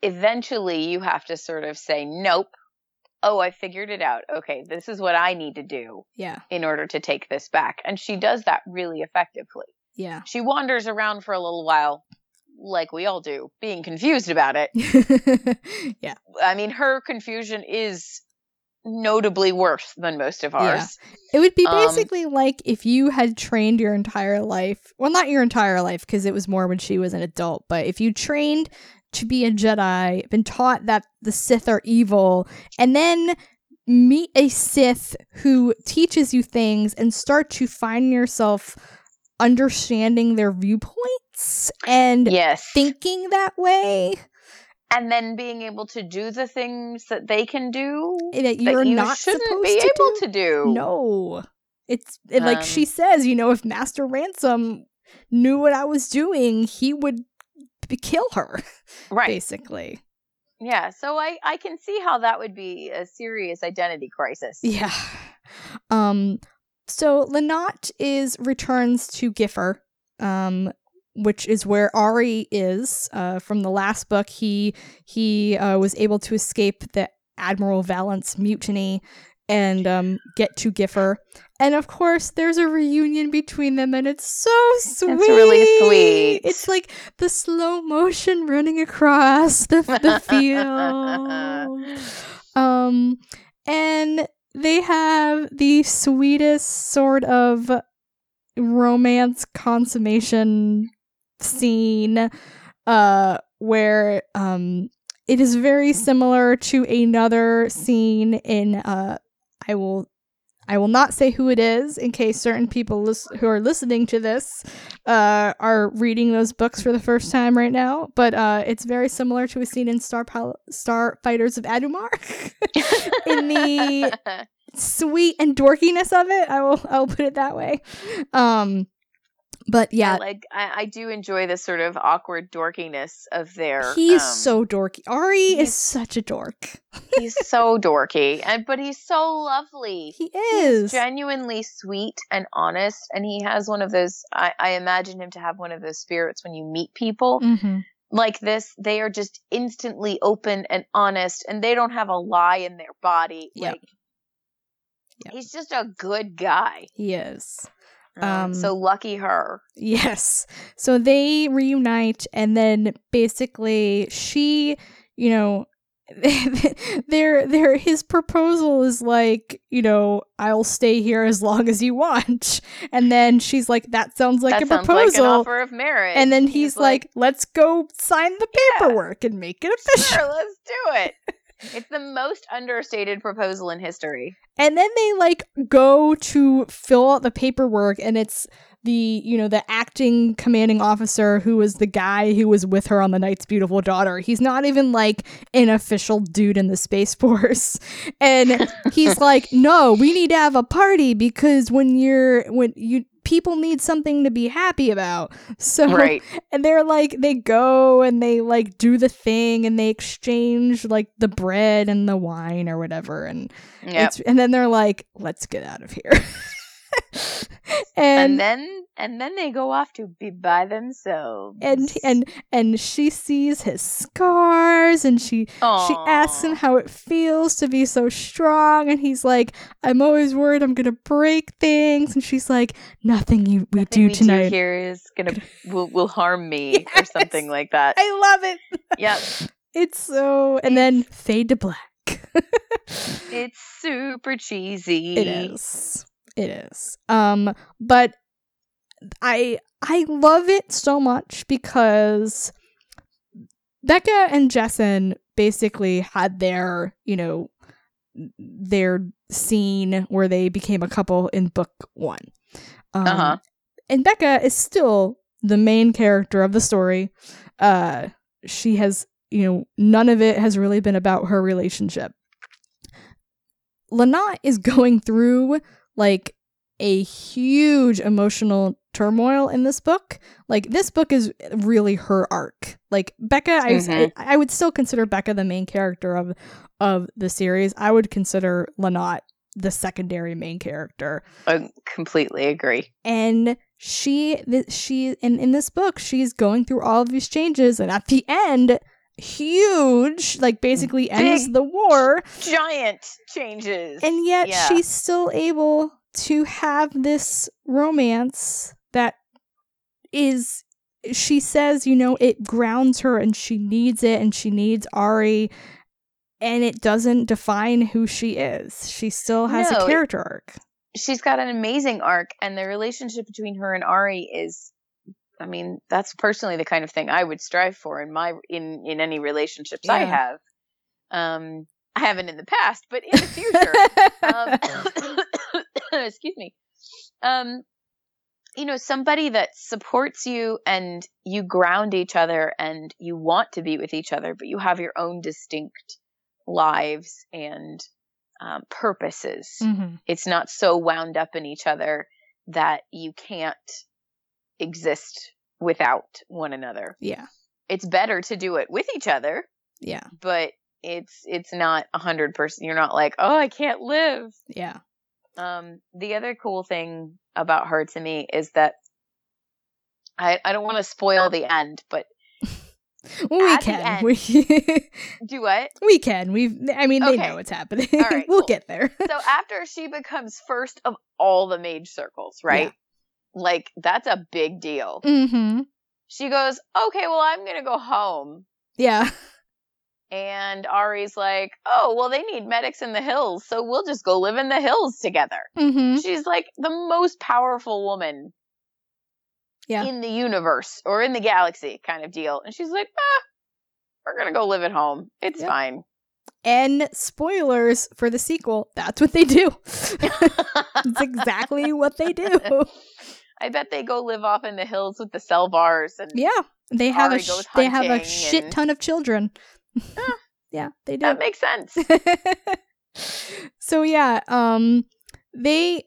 eventually you have to sort of say, "Nope." Oh, I figured it out. Okay, this is what I need to do yeah in order to take this back. And she does that really effectively. yeah She wanders around for a little while, like we all do, being confused about it. yeah I mean, her confusion is notably worse than most of Yeah. ours. It would be Um, basically like if you had trained your entire life. Well, not your entire life because it was more when she was an adult, but if you trained to be a Jedi, been taught that the Sith are evil, and then meet a Sith who teaches you things and start to find yourself understanding their viewpoints and Yes. thinking that way and then being able to do the things that they can do that you're that you not shouldn't be to able do. to do. No. It's it, like Um, she says, you know, if Master Ransome knew what I was doing, he would kill her, Right. basically. Yeah. So I, I can see how that would be a serious identity crisis. Yeah. Um so Llannat is returns to Gyffer, um which is where Ari is. Uh from the last book he he uh, was able to escape the Admiral Valence mutiny and um get to Gyffer. And of course there's a reunion between them and it's so sweet. It's really sweet. It's like the slow motion running across the the field. Um, and they have the sweetest sort of romance consummation scene, uh, where um, it is very similar to another scene in uh, I will. I will not say who it is in case certain people lis- who are listening to this uh, are reading those books for the first time right now. But uh, it's very similar to a scene in Star Pil- Starfighters of Adumar. in the sweet and dorkiness of it. I will I'll put it that way. Um but yeah, I like I, I do enjoy this sort of awkward dorkiness of their he's um, so dorky. Ari is such a dork. he's so dorky and but he's so lovely He He's is. genuinely sweet and honest and he has one of those I, I imagine him to have one of those spirits when you meet people hmm like this they are just instantly open and honest and they don't have a lie in their body Yep. like Yep. he's just a good guy He is. Um, so lucky her. Yes. So they reunite, and then basically she, you know, their their his proposal is like, you know, I'll stay here as long as you want, and then she's like, that sounds like that a sounds proposal, like an offer of marriage. and then he's, like, let's go sign the Yeah. paperwork and make it official. sure, let's do it. It's the most understated proposal in history. And then they like go to fill out the paperwork and it's the, you know, the acting commanding officer who was the guy who was with her on the night's beautiful daughter. He's not even like an official dude in the Space Force. And he's like, "No, we need to have a party because when you're when you people need something to be happy about." So Right. and they're like they go and they like do the thing and they exchange like the bread and the wine or whatever and Yep. it's, and then they're like, let's get out of here. And, and, then and then they go off to be by themselves. and and and she sees his scars and she she asks him how it feels to be so strong and he's like i'm always worried i'm gonna break things and she's like nothing you we Nothing do we tonight here is gonna will will harm me or something like that. i love it Yep. it's so and then fade to black It's super cheesy. It is. It is. Um, but I I love it so much because Beka and Jessan basically had their, you know, their scene where they became a couple in book one. Um, Uh-huh. And Beka is still the main character of the story. Uh, she has, you know, none of it has really been about her relationship. Llannat is going through like a huge emotional turmoil in this book. Like this book is really her arc. Like Beka, I, Mhm. I, I would still consider Beka the main character of of the series. I would consider Llannat the secondary main character. I completely agree. And she th- she in in this book she's going through all of these changes and at the end huge like basically ends the war Giant changes. and yet Yeah. she's still able to have this romance that is she says you know it grounds her and she needs it and she needs ari and it doesn't define who she is she still has No, a character arc she's got an amazing arc and the relationship between her and Ari is I mean, that's personally the kind of thing I would strive for in my in in any relationships I have. Um I haven't in the past, but in the future. um, excuse me. Um you know, somebody that supports you and you ground each other and you want to be with each other, but you have your own distinct lives and um, purposes Mhm. it's not so wound up in each other that you can't exist without one another. yeah It's better to do it with each other, yeah but it's it's not a hundred percent. You're not like, oh, I can't live. yeah Um, the other cool thing about her to me is that I I don't want to spoil the end, but Well, we can. end- We do what? we can. We've. I mean, they know what's happening. All right, we'll cool. get there. So after she becomes first of all the mage circles, right? Like that's a big deal. mm-hmm. She goes, okay, well, I'm going to go home. Yeah. And Ari's like, oh, well, they need medics in the hills, so we'll just go live in the hills together. Mm-hmm. She's like the most powerful woman Yeah. in the universe or in the galaxy kind of deal. And she's like, ah, we're going to go live at home. It's Yep. fine. And spoilers for the sequel. That's what they do. it's exactly what they do. I bet they go live off in the hills with the Selvaurs and Yeah. They have a sh- they have a shit ton of children. yeah, they do. that makes sense. so yeah, um they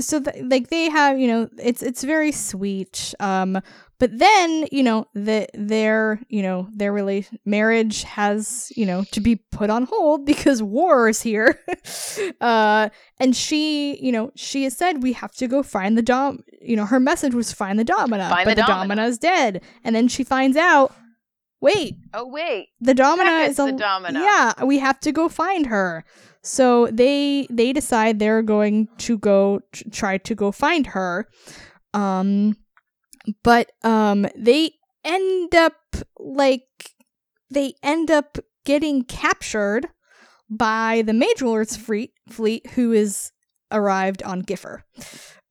so th- like they have, you know, it's it's very sweet. Um but then, you know, the their, you know, their relation marriage has, you know, to be put on hold because war is here. uh and she, you know, she has said we have to go find the dom, you know, her message was find the domina, Find but the the domina. domina is dead. And then she finds out wait, Oh wait, the domina is it's a the Domina. yeah we have to go find her so they they decide they're going to go t- try to go find her um but um they end up like they end up getting captured by the Mage Lord's fleet fleet who is arrived on Gyffer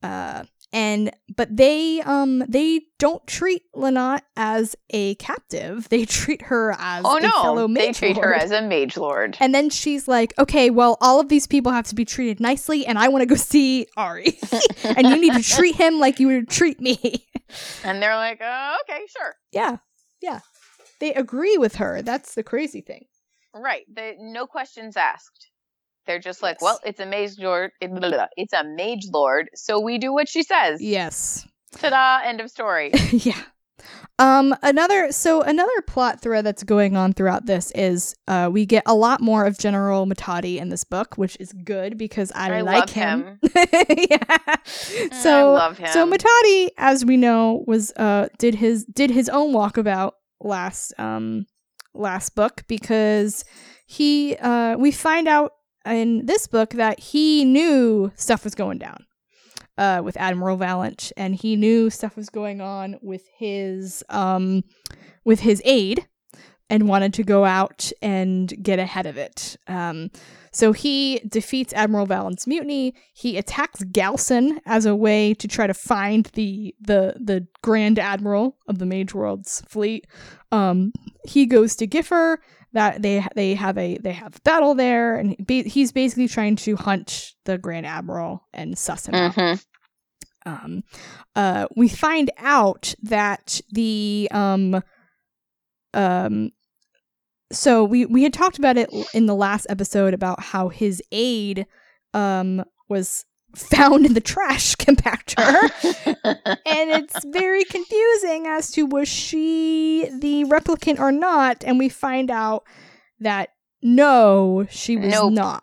uh and but they um they don't treat Llannat as a captive. They treat her as oh a fellow no, they treat her as a mage lord. And then she's like, "Okay, well, all of these people have to be treated nicely, and I want to go see Ari, and you need to treat him like you would treat me." And they're like, oh, okay, sure. yeah, yeah, they agree with her. That's the crazy thing. Right. They, no questions asked. They're just like, well, it's a mage lord. It's a mage lord, so we do what she says. Yes, Ta-da! End of story. yeah. Um, another so another plot thread that's going on throughout this is uh we get a lot more of General Metadi in this book, which is good because I, I like love him. yeah. So I love him. So Metadi, as we know, was uh did his did his own walkabout last um last book because he uh we find out in this book that he knew stuff was going down uh with Admiral Valant and he knew stuff was going on with his um with his aide and wanted to go out and get ahead of it. Um so he defeats Admiral Valent's mutiny. He attacks Galcen as a way to try to find the the the Grand Admiral of the Mage World's fleet. Um, he goes to Gyffer. That they they have a they have battle there, and be, he's basically trying to hunt the Grand Admiral and suss him out Mhm. um, uh, we find out that the um, um, so we we had talked about it in the last episode about how his aide um was found in the trash compactor and it's very confusing as to was she the replicant or not and we find out that no she was Nope. not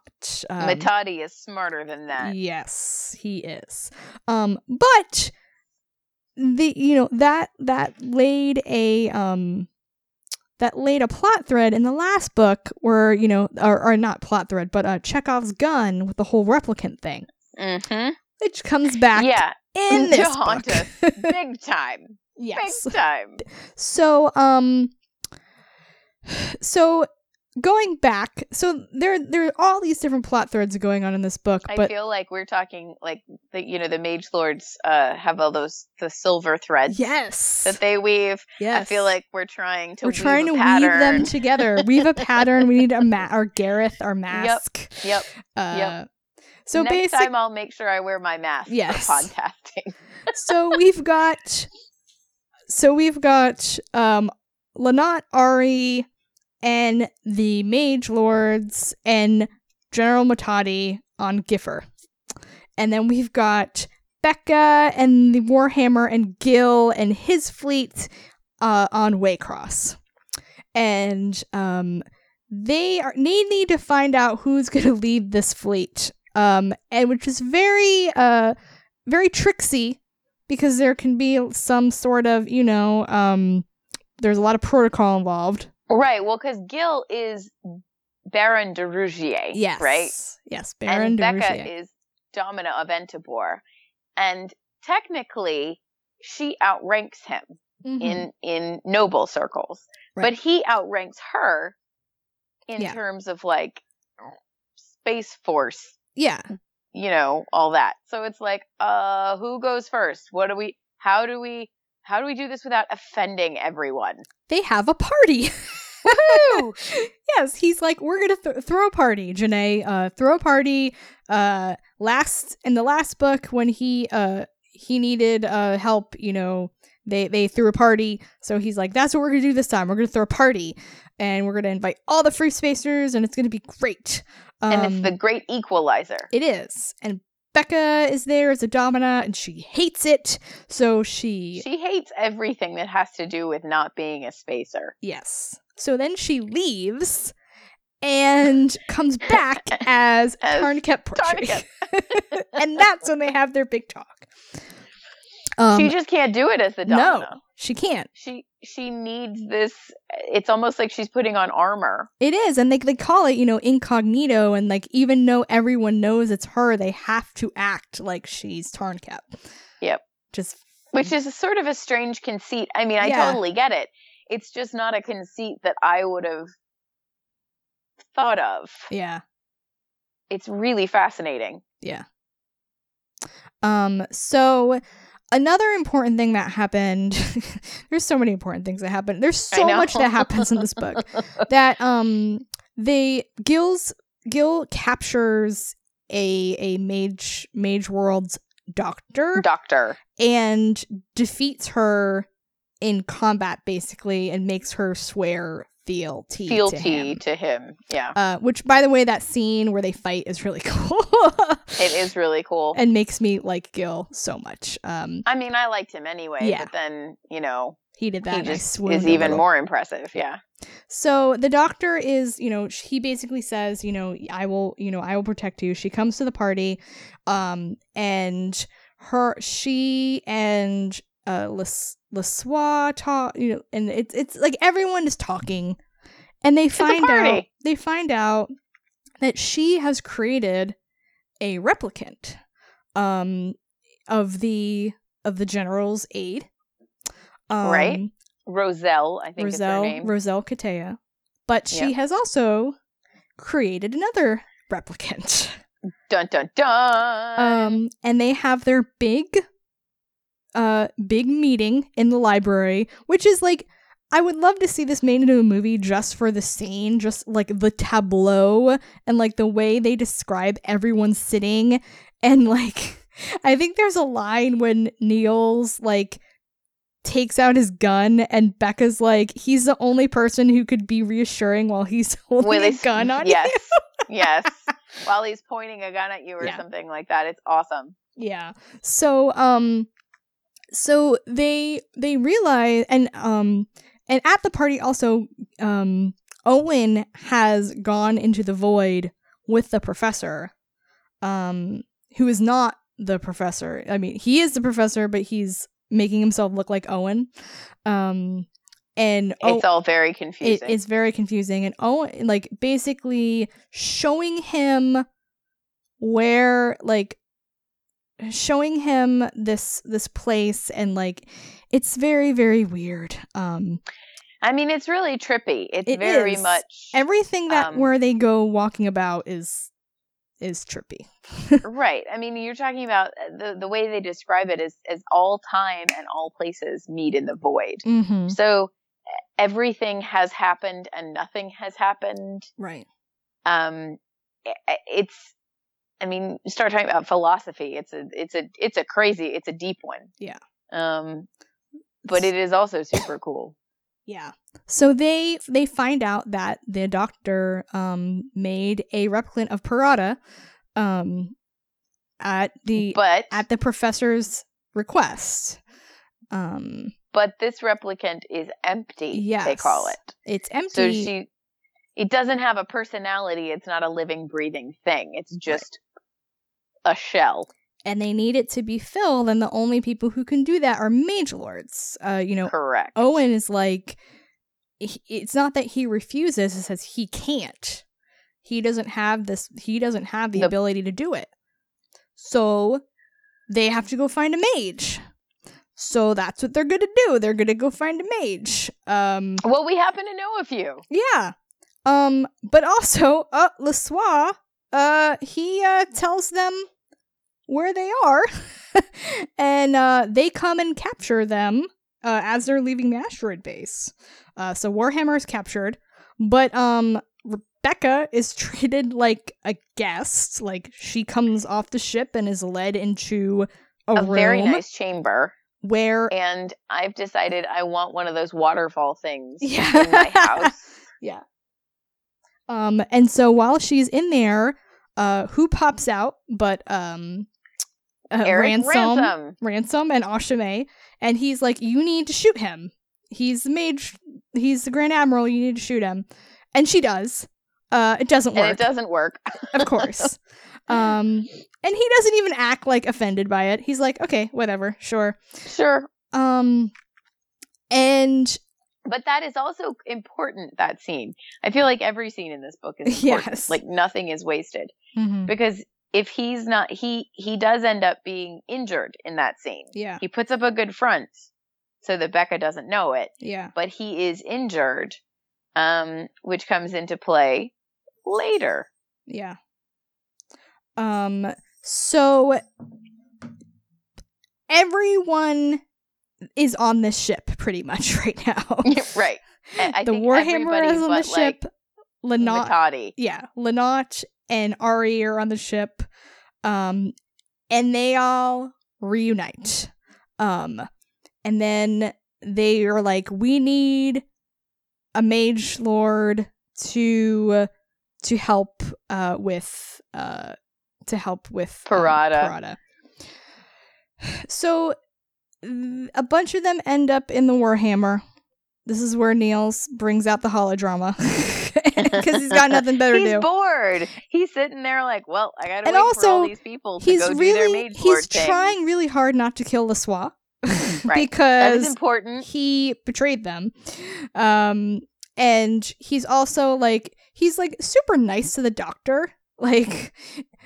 um, Metadi is smarter than that. Yes, he is. Um, but the you know that that laid a um that laid a plot thread in the last book where you know or, or not plot thread but uh Chekhov's gun with the whole replicant thing, Mm-hmm. which comes back Yeah, in to this haunt book. us big time. yes. Big time. So um so going back so there there are all these different plot threads going on in this book I but feel like we're talking like the you know the mage lords uh have all those the silver threads yes that they weave. yes I feel like we're trying to we're weave trying to pattern. weave them together weave a pattern we need a ma- our gareth our mask Yep. uh Yep. So Next basic time I'll make sure I wear my mask Yes. for podcasting. so we've got so we've got um Llannat Ari and the Mage Lords and General Metadi on Gyffer. And then we've got Beka and the Warhammer and Gil and his fleet uh, on Waycross. And um they are they need to find out who's gonna lead this fleet. Um and which is very uh very tricksy because there can be some sort of, you know, um there's a lot of protocol involved. Right. Well, because Gil is Baron de Rougier. Yes. Right. Yes, Baron and de Beka Rougier. is Domina of Entibor, and technically she outranks him Mhm. in in noble circles, Right. but he outranks her in Yeah. terms of like space force. Yeah. You know all that. So it's like, uh, who goes first? What do we? How do we? How do we do this without offending everyone? They have a party. Woo! yes, he's like, we're gonna th- throw a party, Janae. Uh, throw a party. Uh, last in the last book when he uh he needed uh help, you know, they they threw a party. So he's like, that's what we're gonna do this time. We're gonna throw a party, and we're gonna invite all the free spacers, and it's gonna be great. Um, and it's the great equalizer. It is, and Beka is there as a domina, and she hates it. So she She hates everything that has to do with not being a spacer. Yes. So then she leaves and comes back as, As Tarnekep Portree. And that's when they have their big talk. Um, she just can't do it as the no, she can't. She she needs this. It's almost like she's putting on armor. It is, and they they call it, you know, incognito, and like even though everyone knows it's her, they have to act like she's Tarnekep. Yep. Just which is a sort of a strange conceit. I mean, I Yeah. totally get it. It's just not a conceit that I would have thought of. yeah, It's really fascinating. yeah. Um. So another important thing that happened. there's so many important things that happen. There's so much that happens in this book. that um they Gil's Gil captures a a mage mage world's doctor Doctor. and defeats her in combat basically and makes her swear fealty to Fealty him. to him. Yeah. Uh, which by the way that scene where they fight is really cool It is really cool. and makes me like gil so much um I mean, I liked him anyway, Yeah. but then, you know, he did that he just is even more impressive. Yeah. So the doctor is, you know, he basically says, you know, I will, you know, I will protect you. She comes to the party, um, and her, she and uh, Les Lesois talk, you know, and it's it's like everyone is talking, and they find out they find out that she has created a replicant, um, of the of the general's aid, um, Right. Roselle, I think is her Roselle name. Roselle Katea. But she Yep. has also created another replicant. dun dun dun. Um and they have their big uh big meeting in the library, which is like I would love to see this made into a movie just for the scene, just like the tableau and like the way they describe everyone sitting and like I think there's a line when Nyls like takes out his gun and Beka's like he's the only person who could be reassuring while he's holding With a his- gun on yes, you. yes. While he's pointing a gun at you or Yeah. something like that, it's awesome. Yeah. So um so they they realize and um and at the party also um Owen has gone into the void with the professor um who is not the professor. I mean, he is the professor but he's making himself look like Owen. Um and O- It's all very it confusing. is very confusing and Owen like basically showing him where like showing him this this place and like it's very very weird um I mean, it's really trippy. It's It very is. much everything that Um, where they go walking about is is trippy right. I mean, you're talking about uh, the the way they describe it is as all time and all places meet in the void. mm-hmm. So everything has happened and nothing has happened. right Um, it's. I mean, start talking about philosophy. It's a, it's a, it's a crazy, it's a deep one. Yeah. Um, but it is also super cool. yeah so they they find out that the doctor um made a replicant of Perada um at the But at the professor's request. Um, but this replicant is empty. They call it. it's empty. So she, it doesn't have a personality. It's not a living, breathing thing. It's just a shell. and they need it to be filled, and the only people who can do that are mage lords. Uh, you know, Correct. Owen is like, he- it's not that he refuses; it says he can't. He doesn't have this. He doesn't have the The- ability to do it. So they have to go find a mage. So that's what they're gonna do. They're gonna go find a mage. Um, Well, we happen to know a few. Yeah. Um, but also, uh, Lesois, uh, he, uh, tells them where they are, and, uh, they come and capture them, uh, as they're leaving the asteroid base. Uh, so Warhammer is captured, but, um, Rebecca is treated like a guest, like she comes off the ship and is led into a, A very nice chamber. where And I've decided I want one of those waterfall things Yeah. in my house. Yeah. Um, and so while she's in there, uh, who pops out but um, uh, Ransome, Ransome. Ransome, and Ashame, and he's like, "You need to shoot him. He's the mage. He's the Grand Admiral. You need to shoot him." And she does. Uh, it doesn't work. And it doesn't work. of course. Um, and he doesn't even act like offended by it. He's like, okay, whatever, sure. Sure. Um, and But that is also important, that scene. I feel like every scene in this book is important. Yes. Like nothing is wasted. mhm, Because if he's not he he does end up being injured in that scene. yeah, He puts up a good front so that Beka doesn't know it, yeah, but he is injured, um, which comes into play later. yeah. Um, so everyone is on this ship pretty much right now. right. I the Warhammer is on the like, ship. Llannat, yeah, Llannat and Ari are on the ship, um, and they all reunite. Um, and then they are like, "We need a mage lord to to help uh with uh to help with um, Perada. Perada." So th- a bunch of them end up in the Warhammer. This is where Nyls brings out the holodrama because he's got nothing better to do. He's bored. He's sitting there like, well, I gotta And wait for all also, these people to he's go do their really he's thing. trying really hard not to kill Lassois Right. Because important. he betrayed them. Um and he's also like he's like super nice to the doctor. Like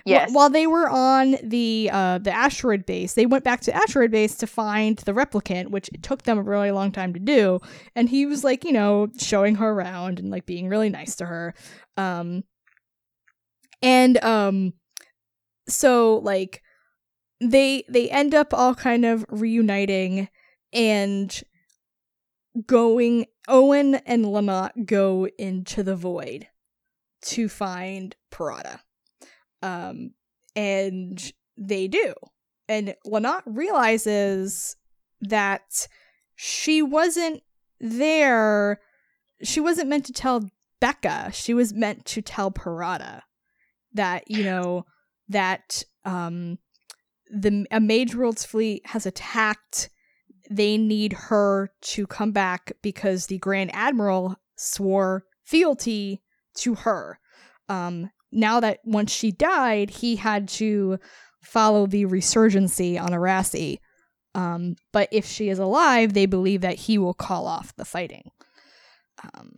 Yes. while they were on the uh the asteroid base, they went back to asteroid base to find the replicant, which it took them a really long time to do. And he was like, you know, showing her around and like being really nice to her. Um and um so like they they end up all kind of reuniting and going Owen and Llannat go into the void to find Perada. Um and they do. And Llannat realizes that she wasn't there. She wasn't meant to tell Beka. She was meant to tell Perada that, you know, that um the a Mage World's fleet has attacked. They need her to come back because the Grand Admiral swore fealty to her. Um, now that once she died, he had to follow the resurgency on Eraasi. Um, but if she is alive, they believe that he will call off the fighting. Um,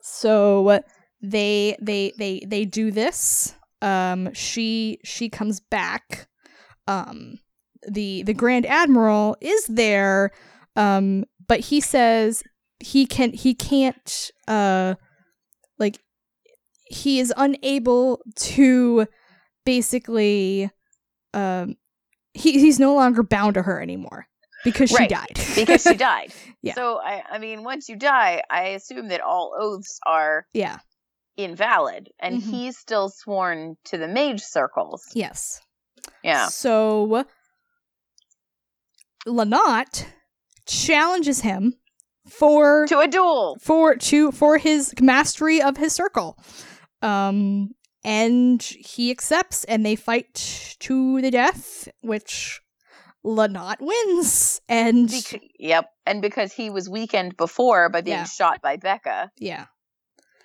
so they they they they do this. Um, she she comes back. Um, the the Grand Admiral is there, um, but he says he can he can't uh like he is unable to basically um he he's no longer bound to her anymore because she Right. died because she died. Yeah. So I I mean once you die, I assume that all oaths are yeah invalid and Mhm. he's still sworn to the mage circles. yes Yeah. so Llannat challenges him for To a duel. for to for his mastery of his circle. Um and he accepts and they fight to the death, which Llannat wins. And Bec- yep. And because he was weakened before by being Yeah. shot by Beka. yeah.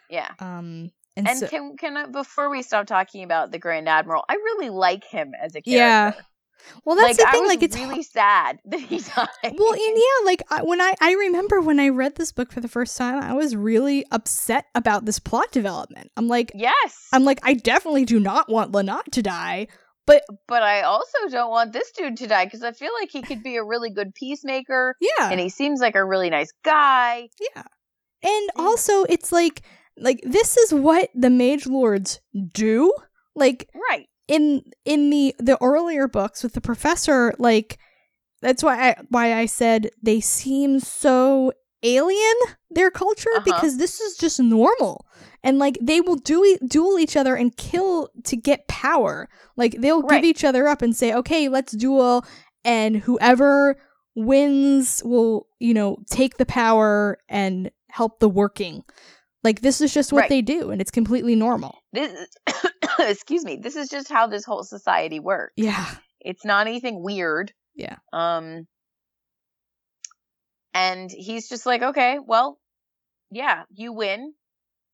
Yeah. Um and, And so, can can I, before we stop talking about the Grand Admiral, I really like him as a character. Yeah. Well that's like, the thing like it's really sad that he died. well and yeah like I, when i i remember when i read this book for the first time i was really upset about this plot development i'm like yes, i'm like i definitely do not want llannat to die but but I also don't want this dude to die because I feel like he could be a really good peacemaker, yeah and he seems like a really nice guy. Yeah. And also it's like like this is what the mage lords do. Like Right. In in the the earlier books with the professor like that's why I why I said they seem so alien their culture Uh-huh. because this is just normal. And like they will do e- duel each other and kill to get power. Like they'll Right. give each other up and say, "Okay, let's duel." And whoever wins will, you know, take the power and help the working. Like this is just what Right. they do, and it's completely normal. This is, excuse me. This is just how this whole society works. Yeah, It's not anything weird. Yeah. Um. And he's just like, okay, well, yeah, you win,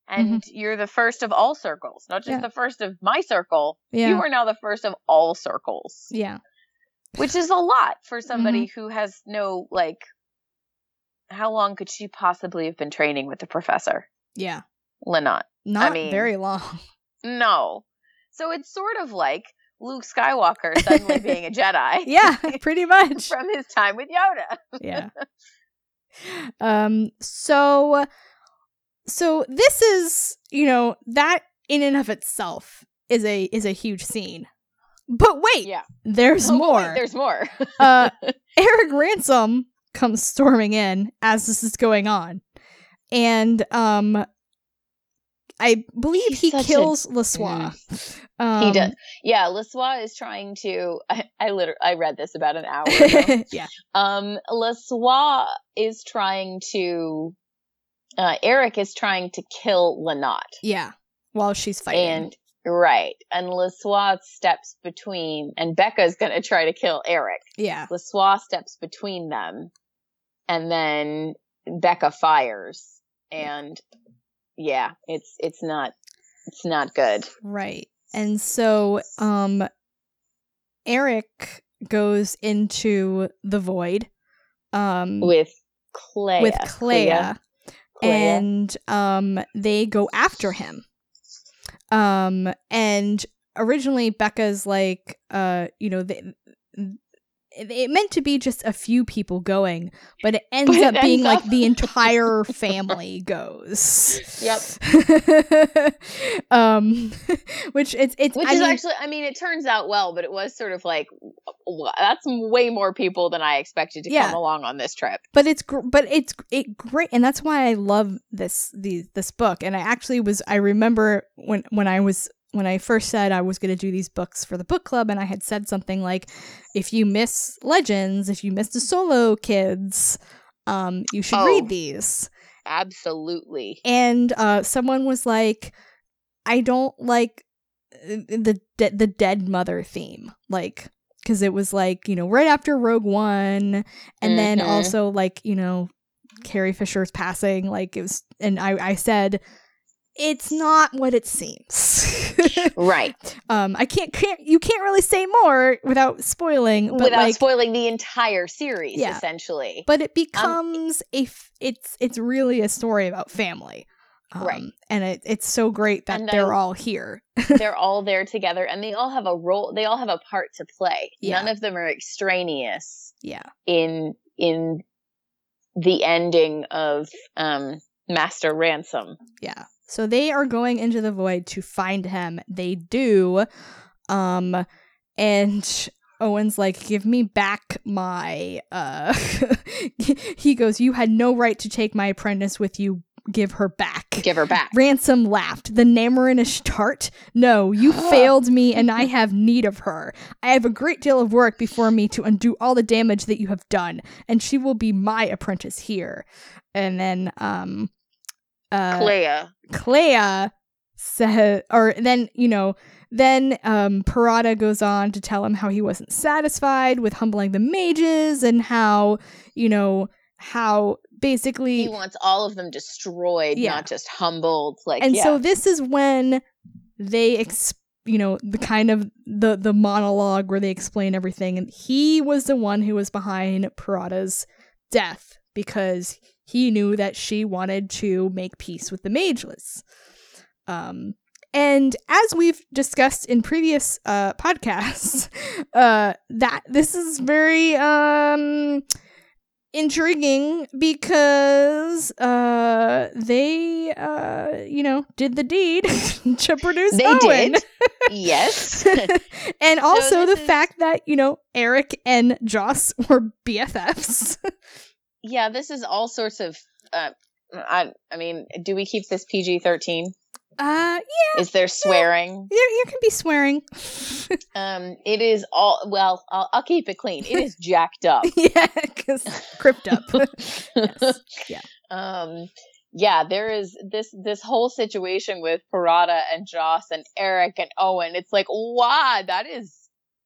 and you're the first of all circles, not just Mm-hmm. Yeah. the first of my circle. Yeah. You are now the first of all circles, yeah. which is a lot for somebody Mm-hmm. who has no like. How long could she possibly have been training with the professor, Yeah. Llannat? Not mean- very long. No. So it's sort of like Luke Skywalker suddenly being a Jedi. Yeah, pretty much. From his time with Yoda. yeah. Um so so this is, you know, that in and of itself is a is a huge scene. But wait, Yeah. there's Oh, wait, more. there's more. uh Errec Ransome comes storming in as this is going on. And um I believe He's he such a- kills Lassois. Um, he does. Yeah, Lassois is trying to. I, I literally I read this about an hour ago. yeah. um, Lassois is trying to. Uh, Errec is trying to kill Llannat, Yeah. While she's fighting. and right, and Lassois steps between, and Beka's gonna try to kill Errec. yeah. Lassois steps between them, and then Beka fires, and yeah, it's it's not it's not good. Right. And so um Errec goes into the void um with Klea. with Klea, Klea. and um they go after him. Um and originally Beka's like uh you know they it meant to be just a few people going, but it ends But it up being ends like the entire family goes. Yep. um, which it's it's Which I is mean, actually, I mean, it turns out well, but it was sort of like that's way more people than I expected to Yeah. come along on this trip. but it's gr- but it's it great and that's why i love this the this book and i actually was i remember when when i was when i first said i was going to do these books for the book club and i had said something like if you miss legends if you miss the solo kids um you should Oh. read these Absolutely. and uh someone was like i don't like uh, the de- the dead mother theme like because it was like you know right after rogue one and then Mhm. also like you know carrie fisher's passing like it was and i i said it's not what it seems Right. um i can't can't you can't really say more without spoiling but Without like spoiling the entire series, Yeah. essentially. but it becomes a f- it's it's really a story about family um, Right. and it, it's so great that And they're all here They're all there together and they all have a role, they all have a part to play. Yeah. None of them are extraneous yeah in in the ending of um Master Ransome. yeah so they are going into the void to find him they do um and Owen's like, give me back my uh he goes, You had no right to take my apprentice with you, give her back. Give her back. Ransome laughed. The Namarinish tart? No, you failed me and I have need of her. I have a great deal of work before me to undo all the damage that you have done, and she will be my apprentice here. And then um uh Klea. Klea said or then, you know, then um Perada goes on to tell him how he wasn't satisfied with humbling the mages and how, you know, how basically He wants all of them destroyed, Yeah. not just humbled. Like, and yeah. so this is when they ex- you know the kind of the the monologue where they explain everything and he was the one who was behind perada's death because he knew that she wanted to make peace with the mageless um and as we've discussed in previous uh podcasts uh that this is very um intriguing because uh they uh you know did the deed to produce They Owen. did. yes. and also the is- fact that you know Errec and Joss were BFFs. Yeah, this is all sorts of. Uh, I, I mean, do we keep this PG 13? uh yeah. Is there swearing? you, you can be swearing. Um, it is all. Well, I'll, I'll keep it clean. It is jacked up. yeah, cuz crypt up. Yes. Yeah. Um, yeah, there is this this whole situation with Perada and Joss and Errec and Owen. It's like, wow, that is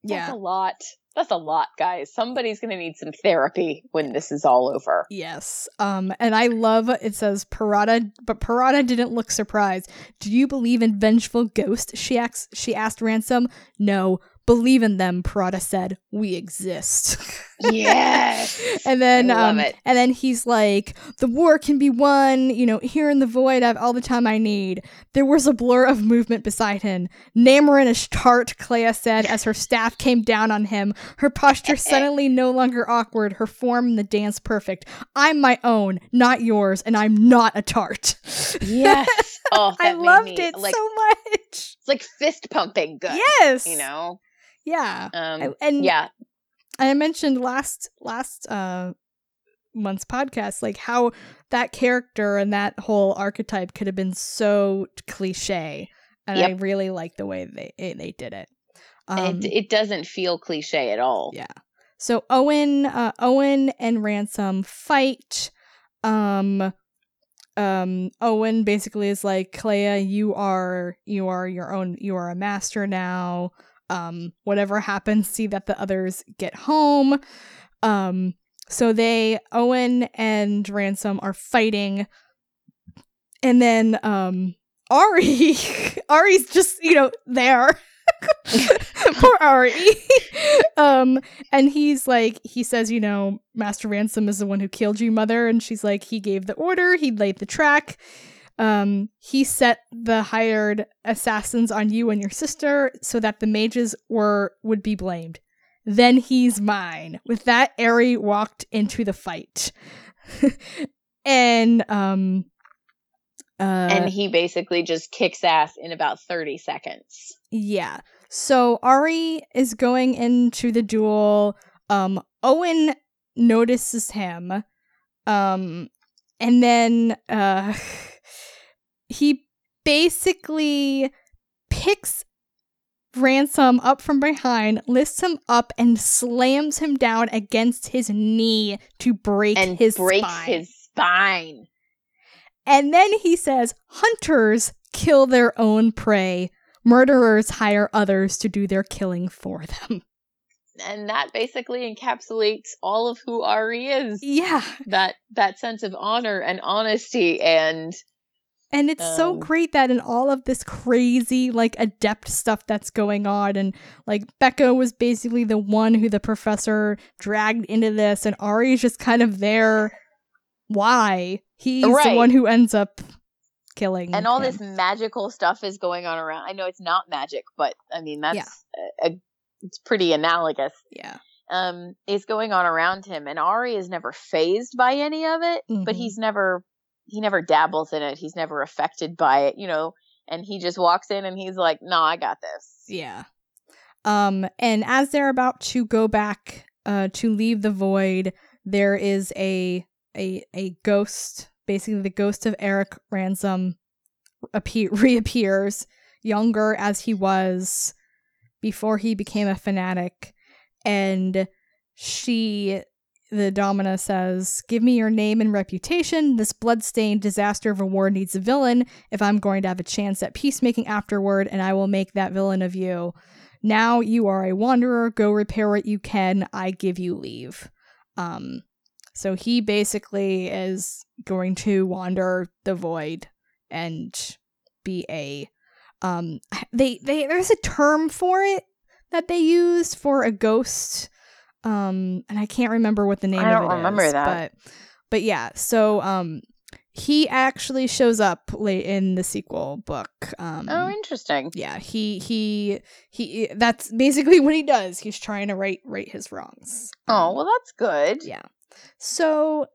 that's yeah. a lot. That's a lot, guys. Somebody's gonna need some therapy when this is all over. Yes. Um, and I love it says Perada, but Perada didn't look surprised. Do you believe in vengeful ghosts? She asked. She asked Ransome. No. Believe in them. Perada said. We exist. Yes. and then um, and then he's like, the war can be won. You know, here in the void, I have all the time I need. There was a blur of movement beside him. Namarin is tart, Klea said as her staff came down on him. Her posture suddenly no longer awkward. Her form in the dance perfect. I'm my own, not yours, and I'm not a tart. yes. Oh, I loved me, it like so much. it's like fist pumping good. Yes, You know. Yeah. Um. I- and yeah. and I mentioned last last uh month's podcast like how that character and that whole archetype could have been so cliche and I really like the way they eh, they did it. Um, it it doesn't feel cliche at all. yeah. So Owen uh Owen and Ransome fight um um Owen basically is like Klea you are you are your own you are a master now um whatever happens see that the others get home. Um so they Owen and Ransome are fighting. And then um Ari Ari's just you know there. Poor Ari. Um and he's like he says you know Master Ransome is the one who killed you mother. And she's like he gave the order. He laid the track um he set the hired assassins on you and your sister so that the mages were would be blamed then he's mine with that Ari walked into the fight and um uh and he basically just kicks ass in about 30 seconds. Yeah. So Ari is going into the duel. Um Owen notices him. Um and then uh he basically picks Ransome up from behind, lifts him up and slams him down against his knee to break and his breaks spine. his spine. And then he says, Hunters kill their own prey. Murderers hire others to do their killing for them. And that basically encapsulates all of who Ari is. Yeah. That that sense of honor and honesty and And it's so Um. great that in all of this crazy, like, adept stuff that's going on, and like, Beka was basically the one who the professor dragged into this, and Ari's just kind of there. Why? He's the one who ends up killing. and all him. this magical stuff is going on around. I know it's not magic, but I mean that's a, a, it's pretty analogous. Yeah. Um, is going on around him, and Ari is never phased by any of it, but Mhm. he's never he never dabbles in it. He's never affected by it, you know. And he just walks in and he's like, "No, I got this." Yeah. Um, and as they're about to go back uh to leave the void, there is a a a ghost, basically the ghost of Errec Ransome appear reappears, younger as he was before he became a fanatic, and she the Domina says, Give me your name and reputation. This bloodstained disaster of a war needs a villain if I'm going to have a chance at peacemaking afterward, and I will make that villain of you. Now you are a wanderer. Go repair what you can. I give you leave. Um, so he basically is going to wander the void and be a um they they there's a term for it that they use for a ghost um and I can't remember what the name I of don't it remember is, that. but but yeah so um he actually shows up late in the sequel book um Oh, interesting. yeah he he he that's basically what he does he's trying to right right his wrongs Oh, Um, well, that's good. yeah so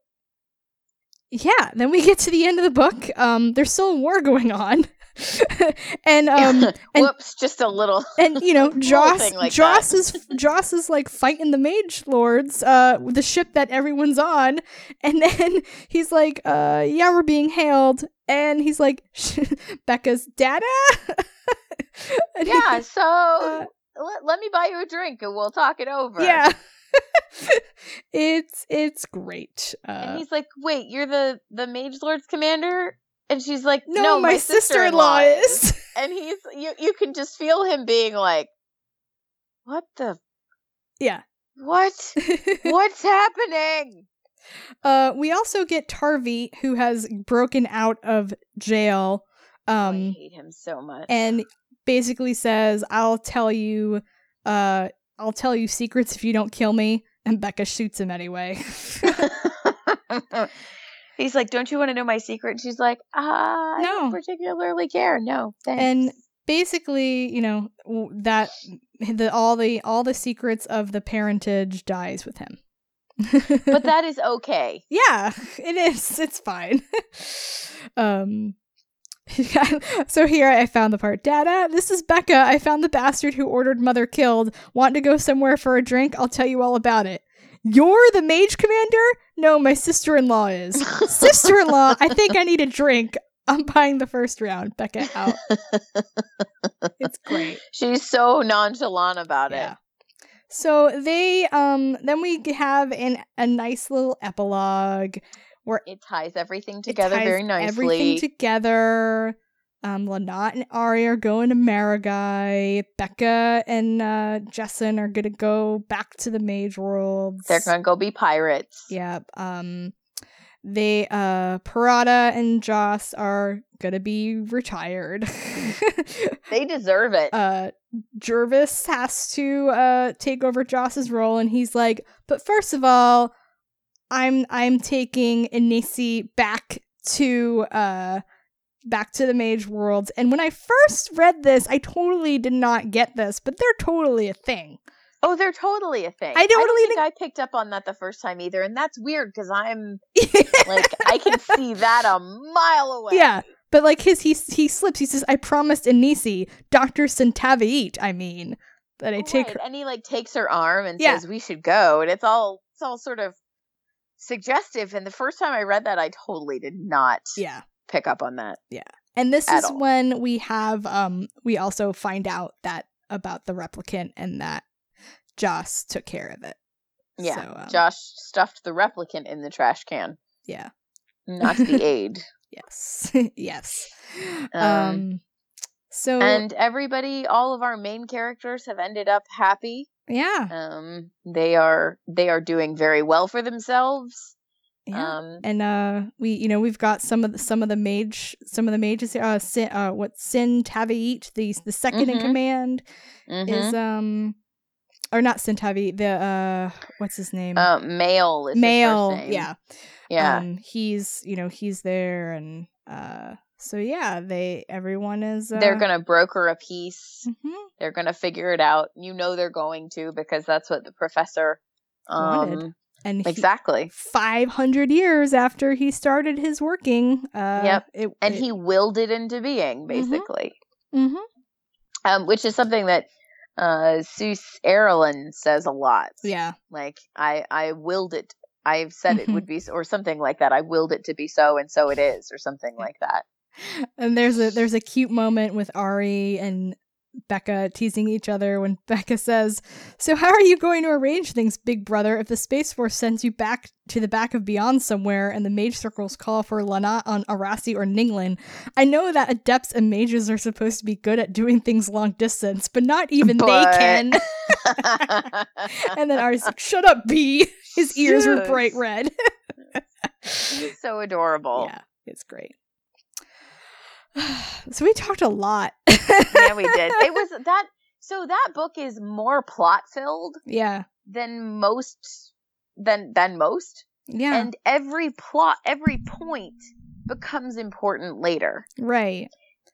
yeah then we get to the end of the book um there's still a war going on and um and- Whoops, just a little. and you know Joss like Joss that. is Joss is like fighting the mage lords uh the ship that everyone's on and then he's like uh yeah we're being hailed and he's like Beka's dada Yeah, so uh, let, let me buy you a drink and we'll talk it over. yeah it's it's great And uh he's like, "Wait, you're the the Mage Lord's commander?" And she's like, no, "No, my, sister-in-law is And he's you you can just feel him being like, "What the Yeah. What? What's happening? Uh, we also get Tarvi, who has broken out of jail, Oh, I um, hate him so much. and basically says, "I'll tell you, uh, I'll tell you secrets if you don't kill me." And Beka shoots him anyway. He's like, "Don't you want to know my secret?" And she's like, "Ah, I No. don't particularly care. No, thanks." and basically, you know, that the all the all the secrets of the parentage dies with him. but that is okay. Yeah, it is. It's fine. um so here I found the part. Dada, this is Beka. I found the bastard who ordered mother killed. Want to go somewhere for a drink? I'll tell you all about it. You're the mage commander? No, my sister-in-law is. sister-in-law, I think I need a drink. I'm buying the first round. Beka out. It's great. She's so nonchalant about Yeah. it. So they um then we have an a nice little epilogue where It ties everything together very nicely. Everything together. Um, Llannat and Ari are going to Maraghai. Beka and uh, Jessan are gonna go back to the Mage Worlds. They're gonna go be pirates. Yeah. Um, they uh, Parada and Joss are gonna be retired. They deserve it. uh Jervis has to uh take over Joss's role and he's like, "But first of all, I'm I'm taking Inisi back to uh back to the mage worlds." And when I first read this, I totally did not get this, but they're totally a thing. oh, they're totally a thing. I totally don't think I picked up on that the first time either, and that's weird because I'm like I can see that a mile away. yeah. But like his he he slips. He says, "I promised Inisi, Doctor Centaviit. I mean, that I Oh, take right, her." and he like takes her arm and Yeah. says we should go, and it's all it's all sort of suggestive. And the first time I read that, I totally did not Yeah. Pick up on that. Yeah. And this is all. when we have um we also find out that about the replicant and that Joss took care of it. Yeah, So, um, Joss stuffed the replicant in the trash can, Yeah. not the aid. Yes. yes. Um, Um so and everybody, all of our main characters have ended up happy. yeah. Um, they are they are doing very well for themselves. Yeah. Um, and uh we you know we've got some of the some of the mage some of the mages here uh sin uh what Sin Taviit the the 2nd in Mhm. command mhm. is um or not Sin Taviit the uh what's his name uh, male is male name. yeah yeah. um he's you know he's there and uh so yeah they everyone is uh, they're gonna broker a peace. mhm, They're gonna figure it out. You know they're going to because that's what the professor. Wanted. And he, exactly. 500 years after he started his working uh Yep. it, And it- he willed it into being, basically. mhm, Um, which is something that uh Seuss Erlin says a lot. yeah Like I I willed it. I've said it Mhm. would be or something like that. I willed it to be so and so it is or something like that. and there's a there's a cute moment with Ari and Beka teasing each other when Beka says, "So how are you going to arrange things, big brother, if the Space Force sends you back to the back of beyond somewhere and the mage circles call for Lana on Eraasi or Ninglin? I know that adepts and mages are supposed to be good at doing things long distance, but not even But- they can." and then Ari's like, "Shut up, B." His ears were bright red. He's so adorable. Yeah, it's great. so we talked a lot. yeah, we did. It was that. So that book is more plot filled Yeah. than most than than most, Yeah. and every plot, every point becomes important later. right.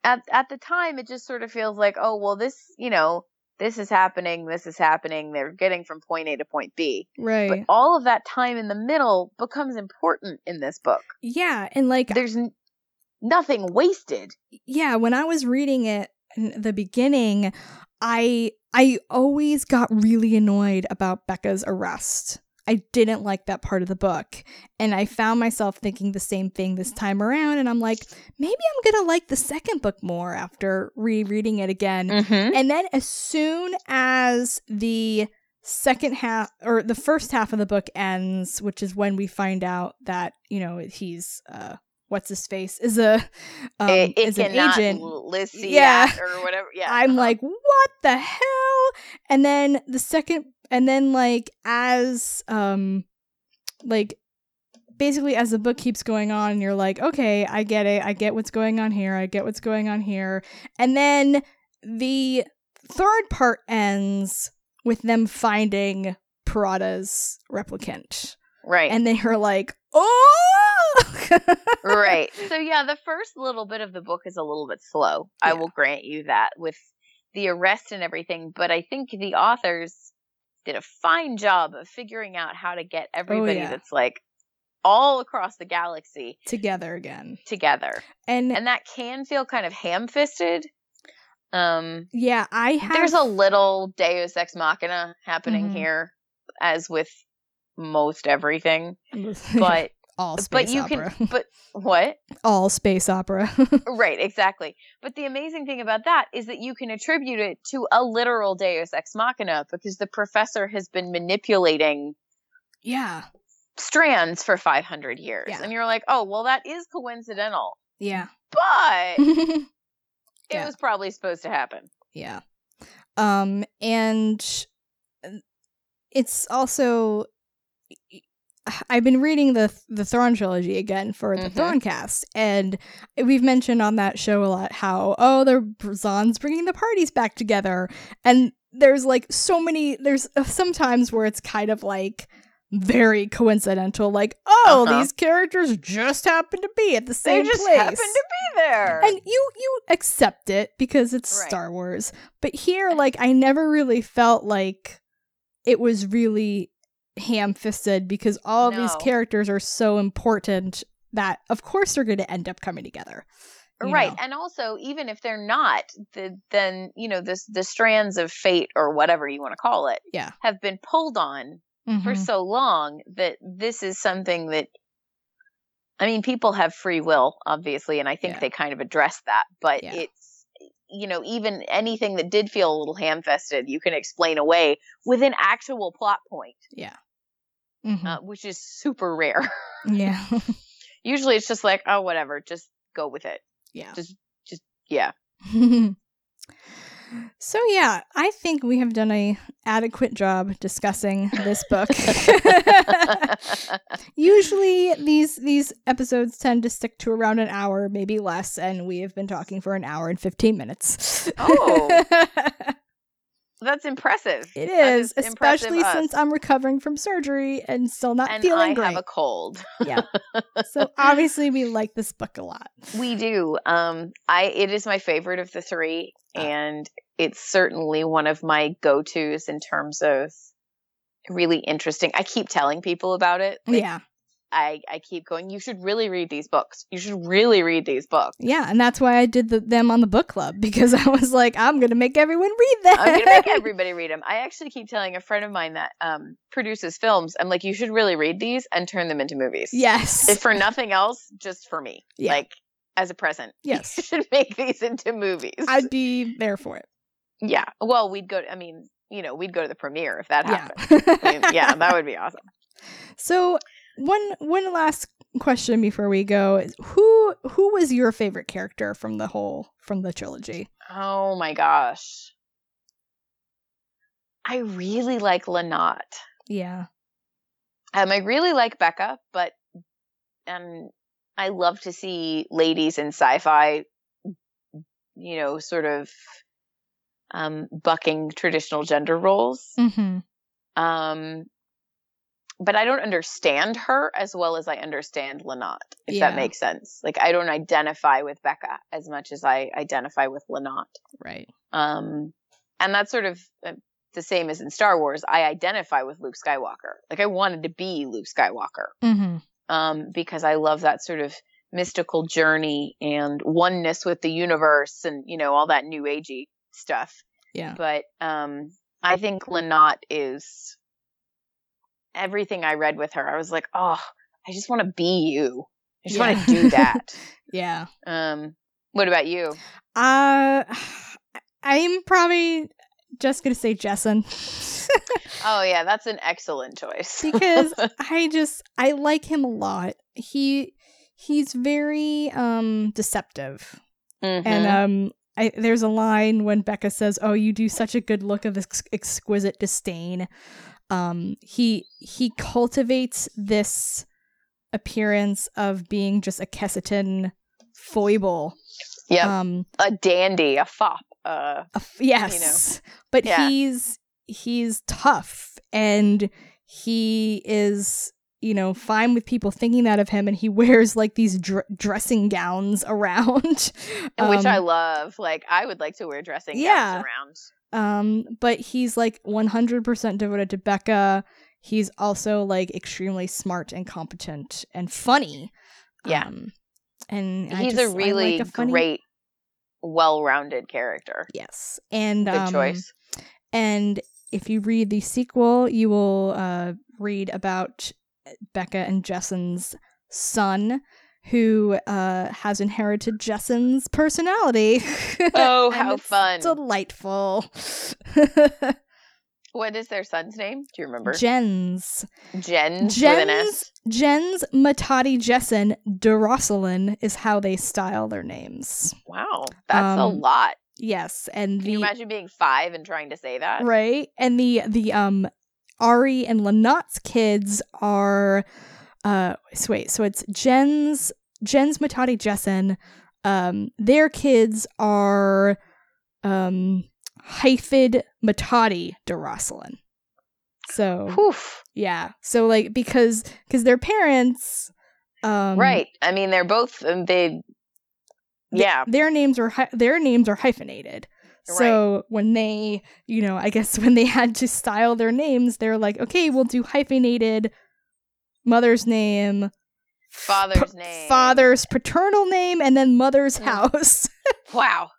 At at the time, it just sort of feels like, oh well, this you know, this is happening, this is happening. They're getting from point A to point B, Right. but all of that time in the middle becomes important in this book. yeah, and like There's nothing wasted. yeah, when I was reading it in the beginning, I I always got really annoyed about Beka's arrest. I didn't like that part of the book. And I found myself thinking the same thing this time around and I'm like, maybe I'm going to like the second book more after rereading it again. Mm-hmm. And then as soon as the second half or the first half of the book ends, which is when we find out that, you know, he's uh what's his face is a um, it, it is an agent. Yeah. or whatever. Yeah, I'm uh-huh. like, what the hell? And then the second and then like as um like basically as the book keeps going on you're like okay i get it i get what's going on here i get what's going on here and then the third part ends with them finding Perada's replicant Right. and then you're like oh right. So yeah, the first little bit of the book is a little bit slow. I will grant you that with the arrest and everything, but I think the authors did a fine job of figuring out how to get everybody yeah. that's like all across the galaxy together again together. and, And that can feel kind of ham-fisted. Um yeah i have there's a little deus ex machina happening Mhm. here as with most everything, but all space but you opera can but what? all space opera Right, exactly. But the amazing thing about that is that you can attribute it to a literal deus ex machina because the professor has been manipulating yeah strands for 500 years. Yeah. And you're like, oh, well, that is coincidental. yeah But it Yeah. was probably supposed to happen. Yeah. Um and uh, it's also I've been reading the the Thrawn trilogy again for the Mhm. Thrawncast, and we've mentioned on that show a lot how oh they're Zahn's bringing the parties back together, and there's like so many there's uh, sometimes where it's kind of like very coincidental, like oh Uh-huh. these characters just happen to be at the They same just place happened to be there. and you you accept it because it's Right. Star Wars. But here, like, I never really felt like it was really ham-fisted because all of these characters are so important that, of course, they're going to end up coming together. right know? and also even if they're not the, then you know this the strands of fate or whatever you want to call it Yeah. have been pulled on for Mhm. so long that this is something that I mean people have free will obviously and I think Yeah. they kind of address that but Yeah. it's you know even anything that did feel a little ham-fisted you can explain away with an actual plot point Yeah. Mhm. uh, which is super rare yeah. usually it's just like oh whatever just go with it yeah. just just yeah so yeah, I think we have done a adequate job discussing this book. Usually these these episodes tend to stick to around an hour, maybe less, and we have been talking for an hour and 15 minutes. Oh. That's impressive. it is, impressive especially us. since I'm recovering from surgery and still not and feeling I great. I have a cold. Yeah. So obviously we like this book a lot. We do. Um, I it is my favorite of the three, Ah. and it's certainly one of my go tos in terms of really interesting. I keep telling people about it. Yeah. I I keep going. You should really read these books. You should really read these books. Yeah, and that's why I did the, them on the book club because I was like, I'm gonna make everyone read them. I'm gonna make everybody read them. I actually keep telling a friend of mine that um, produces films. I'm like, you should really read these and turn them into movies. yes. If for nothing else, just for me. Yeah. Like as a present. Yes. You should make these into movies. I'd be there for it. yeah. Well, we'd go. I mean, you know, we'd go to the premiere if that Yeah. happened. I mean, yeah, that would be awesome. So one one last question before we go who who was your favorite character from the whole from the trilogy? Oh my gosh. I really like Llannat. Yeah. Um, I really like Beka, but um, I love to see ladies in sci-fi, you know, sort of um, bucking traditional gender roles. Mm-hmm. Um, but I don't understand her as well as I understand Llannat, if Yeah. that makes sense. Like I don't identify with Beka as much as I identify with Llannat. Right. Um, and that's sort of uh, the same as in Star Wars. I identify with Luke Skywalker. Like I wanted to be Luke Skywalker Mm-hmm. um, because I love that sort of mystical journey and oneness with the universe and you know all that new agey stuff. Yeah. But um, I think Llannat is everything I read with her. I was like, oh, I just want to be you. I just want to do that. Yeah. um, what about you? Uh I'm probably just gonna say Jessan. Oh yeah, that's an excellent choice. because I just I like him a lot. He he's very um deceptive. Mhm. And um I, there's a line when Beka says, "Oh, you do such a good look of ex- exquisite disdain." Um, he he cultivates this appearance of being just a Kessiton foible. Yeah, Um, a dandy, a fop. Uh, a f- yes, but Yeah. he's he's tough and he is you know fine with people thinking that of him, and he wears like these dr- dressing gowns around, which I Um, love. Like, I would like to wear dressing Yeah. gowns around. Um, but he's like 100% devoted to Beka. He's also like extremely smart and competent and funny. Yeah. Um, and I He's just- a like really a funny- great, well-rounded character. Yes. And Good um, choice. And if you read the sequel, you will uh, read about Beka and Jessan's son, who uh, has inherited Jessan's personality. Oh, how fun. Delightful. What is their son's name? Do you remember? Jens. Jens, with an S. Jens, Jens Metadi Jessen de Rosselin is how they style their names. Wow, that's a Um, lot. Yes, and Can the you imagine being five and trying to say that? right and the the um Ari and Llannat's kids are uh so wait so it's Jen's Jen's Metadi Jessan um their kids are um Hyphid Metadi de Rosselin. So Whew. yeah so like because because their parents um right. I mean, they're both um, they. th- Yeah. their names are hy- their names are hyphenated so when they you know i guess when they had to style their names they're like okay we'll do hyphenated mother's name Father's pa- name. father's paternal name and then mother's Mm. house Wow,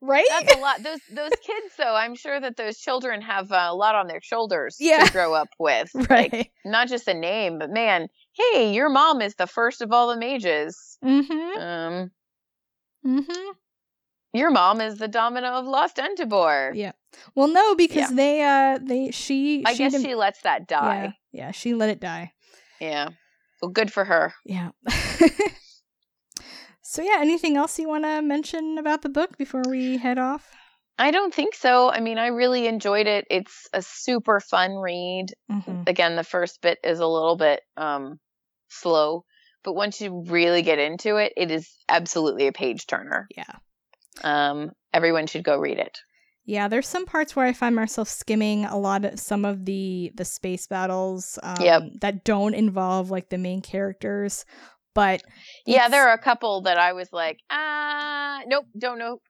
right that's a lot. Those those kids, though, I'm sure that those children have a lot on their shoulders Yeah. to grow up with. right Like, not just a name, but man, hey, your mom is the first of all the mages. mm-hmm Um, mm-hmm your mom is the domina of Lost Entibor. yeah well no because Yeah. they uh they she I guess didn't- she lets that die. yeah she let it die Yeah. Well, good for her. Yeah. so yeah, anything else you want to mention about the book before we head off? I don't think so. I mean, I really enjoyed it. It's a super fun read. Mhm. Again, the first bit is a little bit um slow, but once you really get into it, it is absolutely a page turner. Yeah. Um everyone should go read it. Yeah, there's some parts where I find myself skimming a lot of some of the the space battles um, Yep. that don't involve like the main characters, but Yeah, there are a couple that I was like, ah, nope, don't know.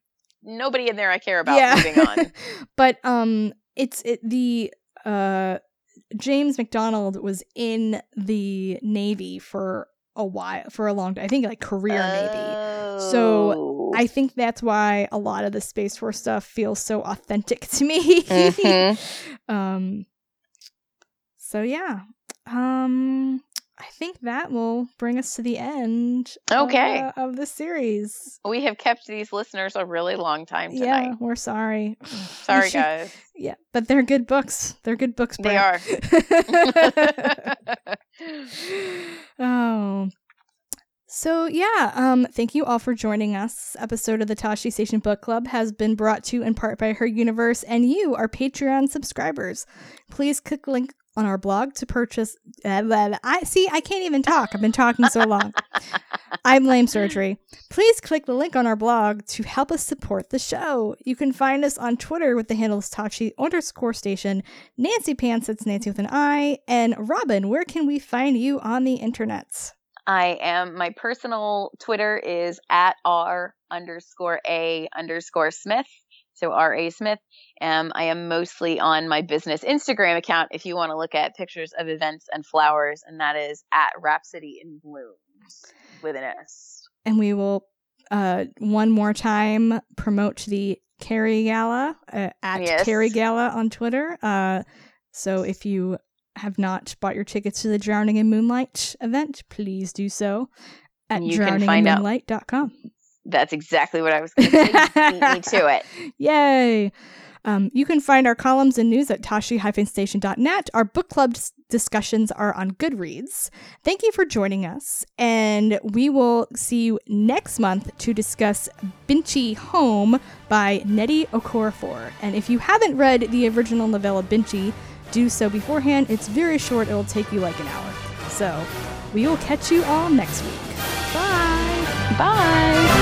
Nobody in there I care about. yeah. Moving on. but um, it's it the uh James Macdonald was in the Navy for a while, for a long time. I think like career maybe. So, Oh. I think that's why a lot of the Space Force stuff feels so authentic to me. Mhm. um so yeah. Um I think that will bring us to the end Okay. uh, of the series. we have kept these listeners a really long time tonight. Yeah, we're sorry. Sorry, guys. Yeah, but they're good books. They're good books. They are. oh. So yeah, um, thank you all for joining us. This episode of the Tashi Station Book Club has been brought to you in part by Her Universe and you, our Patreon subscribers. Please click link on our blog to purchase. Uh, blah, blah. I see. I can't even talk. I've been talking so long. I'm lame surgery. Please click the link on our blog to help us support the show. You can find us on Twitter with the handles Tashi underscore station, Nancy Pants, It's Nancy with an I, and Robin, where can we find you on the internet? I am my personal Twitter is at R underscore A underscore Smith. So R A Smith. Um, I am mostly on my business Instagram account if you want to look at pictures of events and flowers, and that is at Rhapsody in Blooms with an S. And we will uh, one more time promote the Carrie Gala uh, at Yes. Carrie Gala on Twitter. Uh, so if you have not bought your tickets to the Drowning in Moonlight event, please do so at You can find out- drowninginmoonlight.com. That's exactly what I was going to say. Beat me to it. Yay. Um, you can find our columns and news at tashi-station.net. Our book club dis- discussions are on Goodreads. Thank you for joining us, and we will see you next month to discuss Binti Home by Nnedi Okorafor. And if you haven't read the original novella Binti, do so beforehand. It's very short, it'll take you like an hour. So we will catch you all next week. Bye. Bye.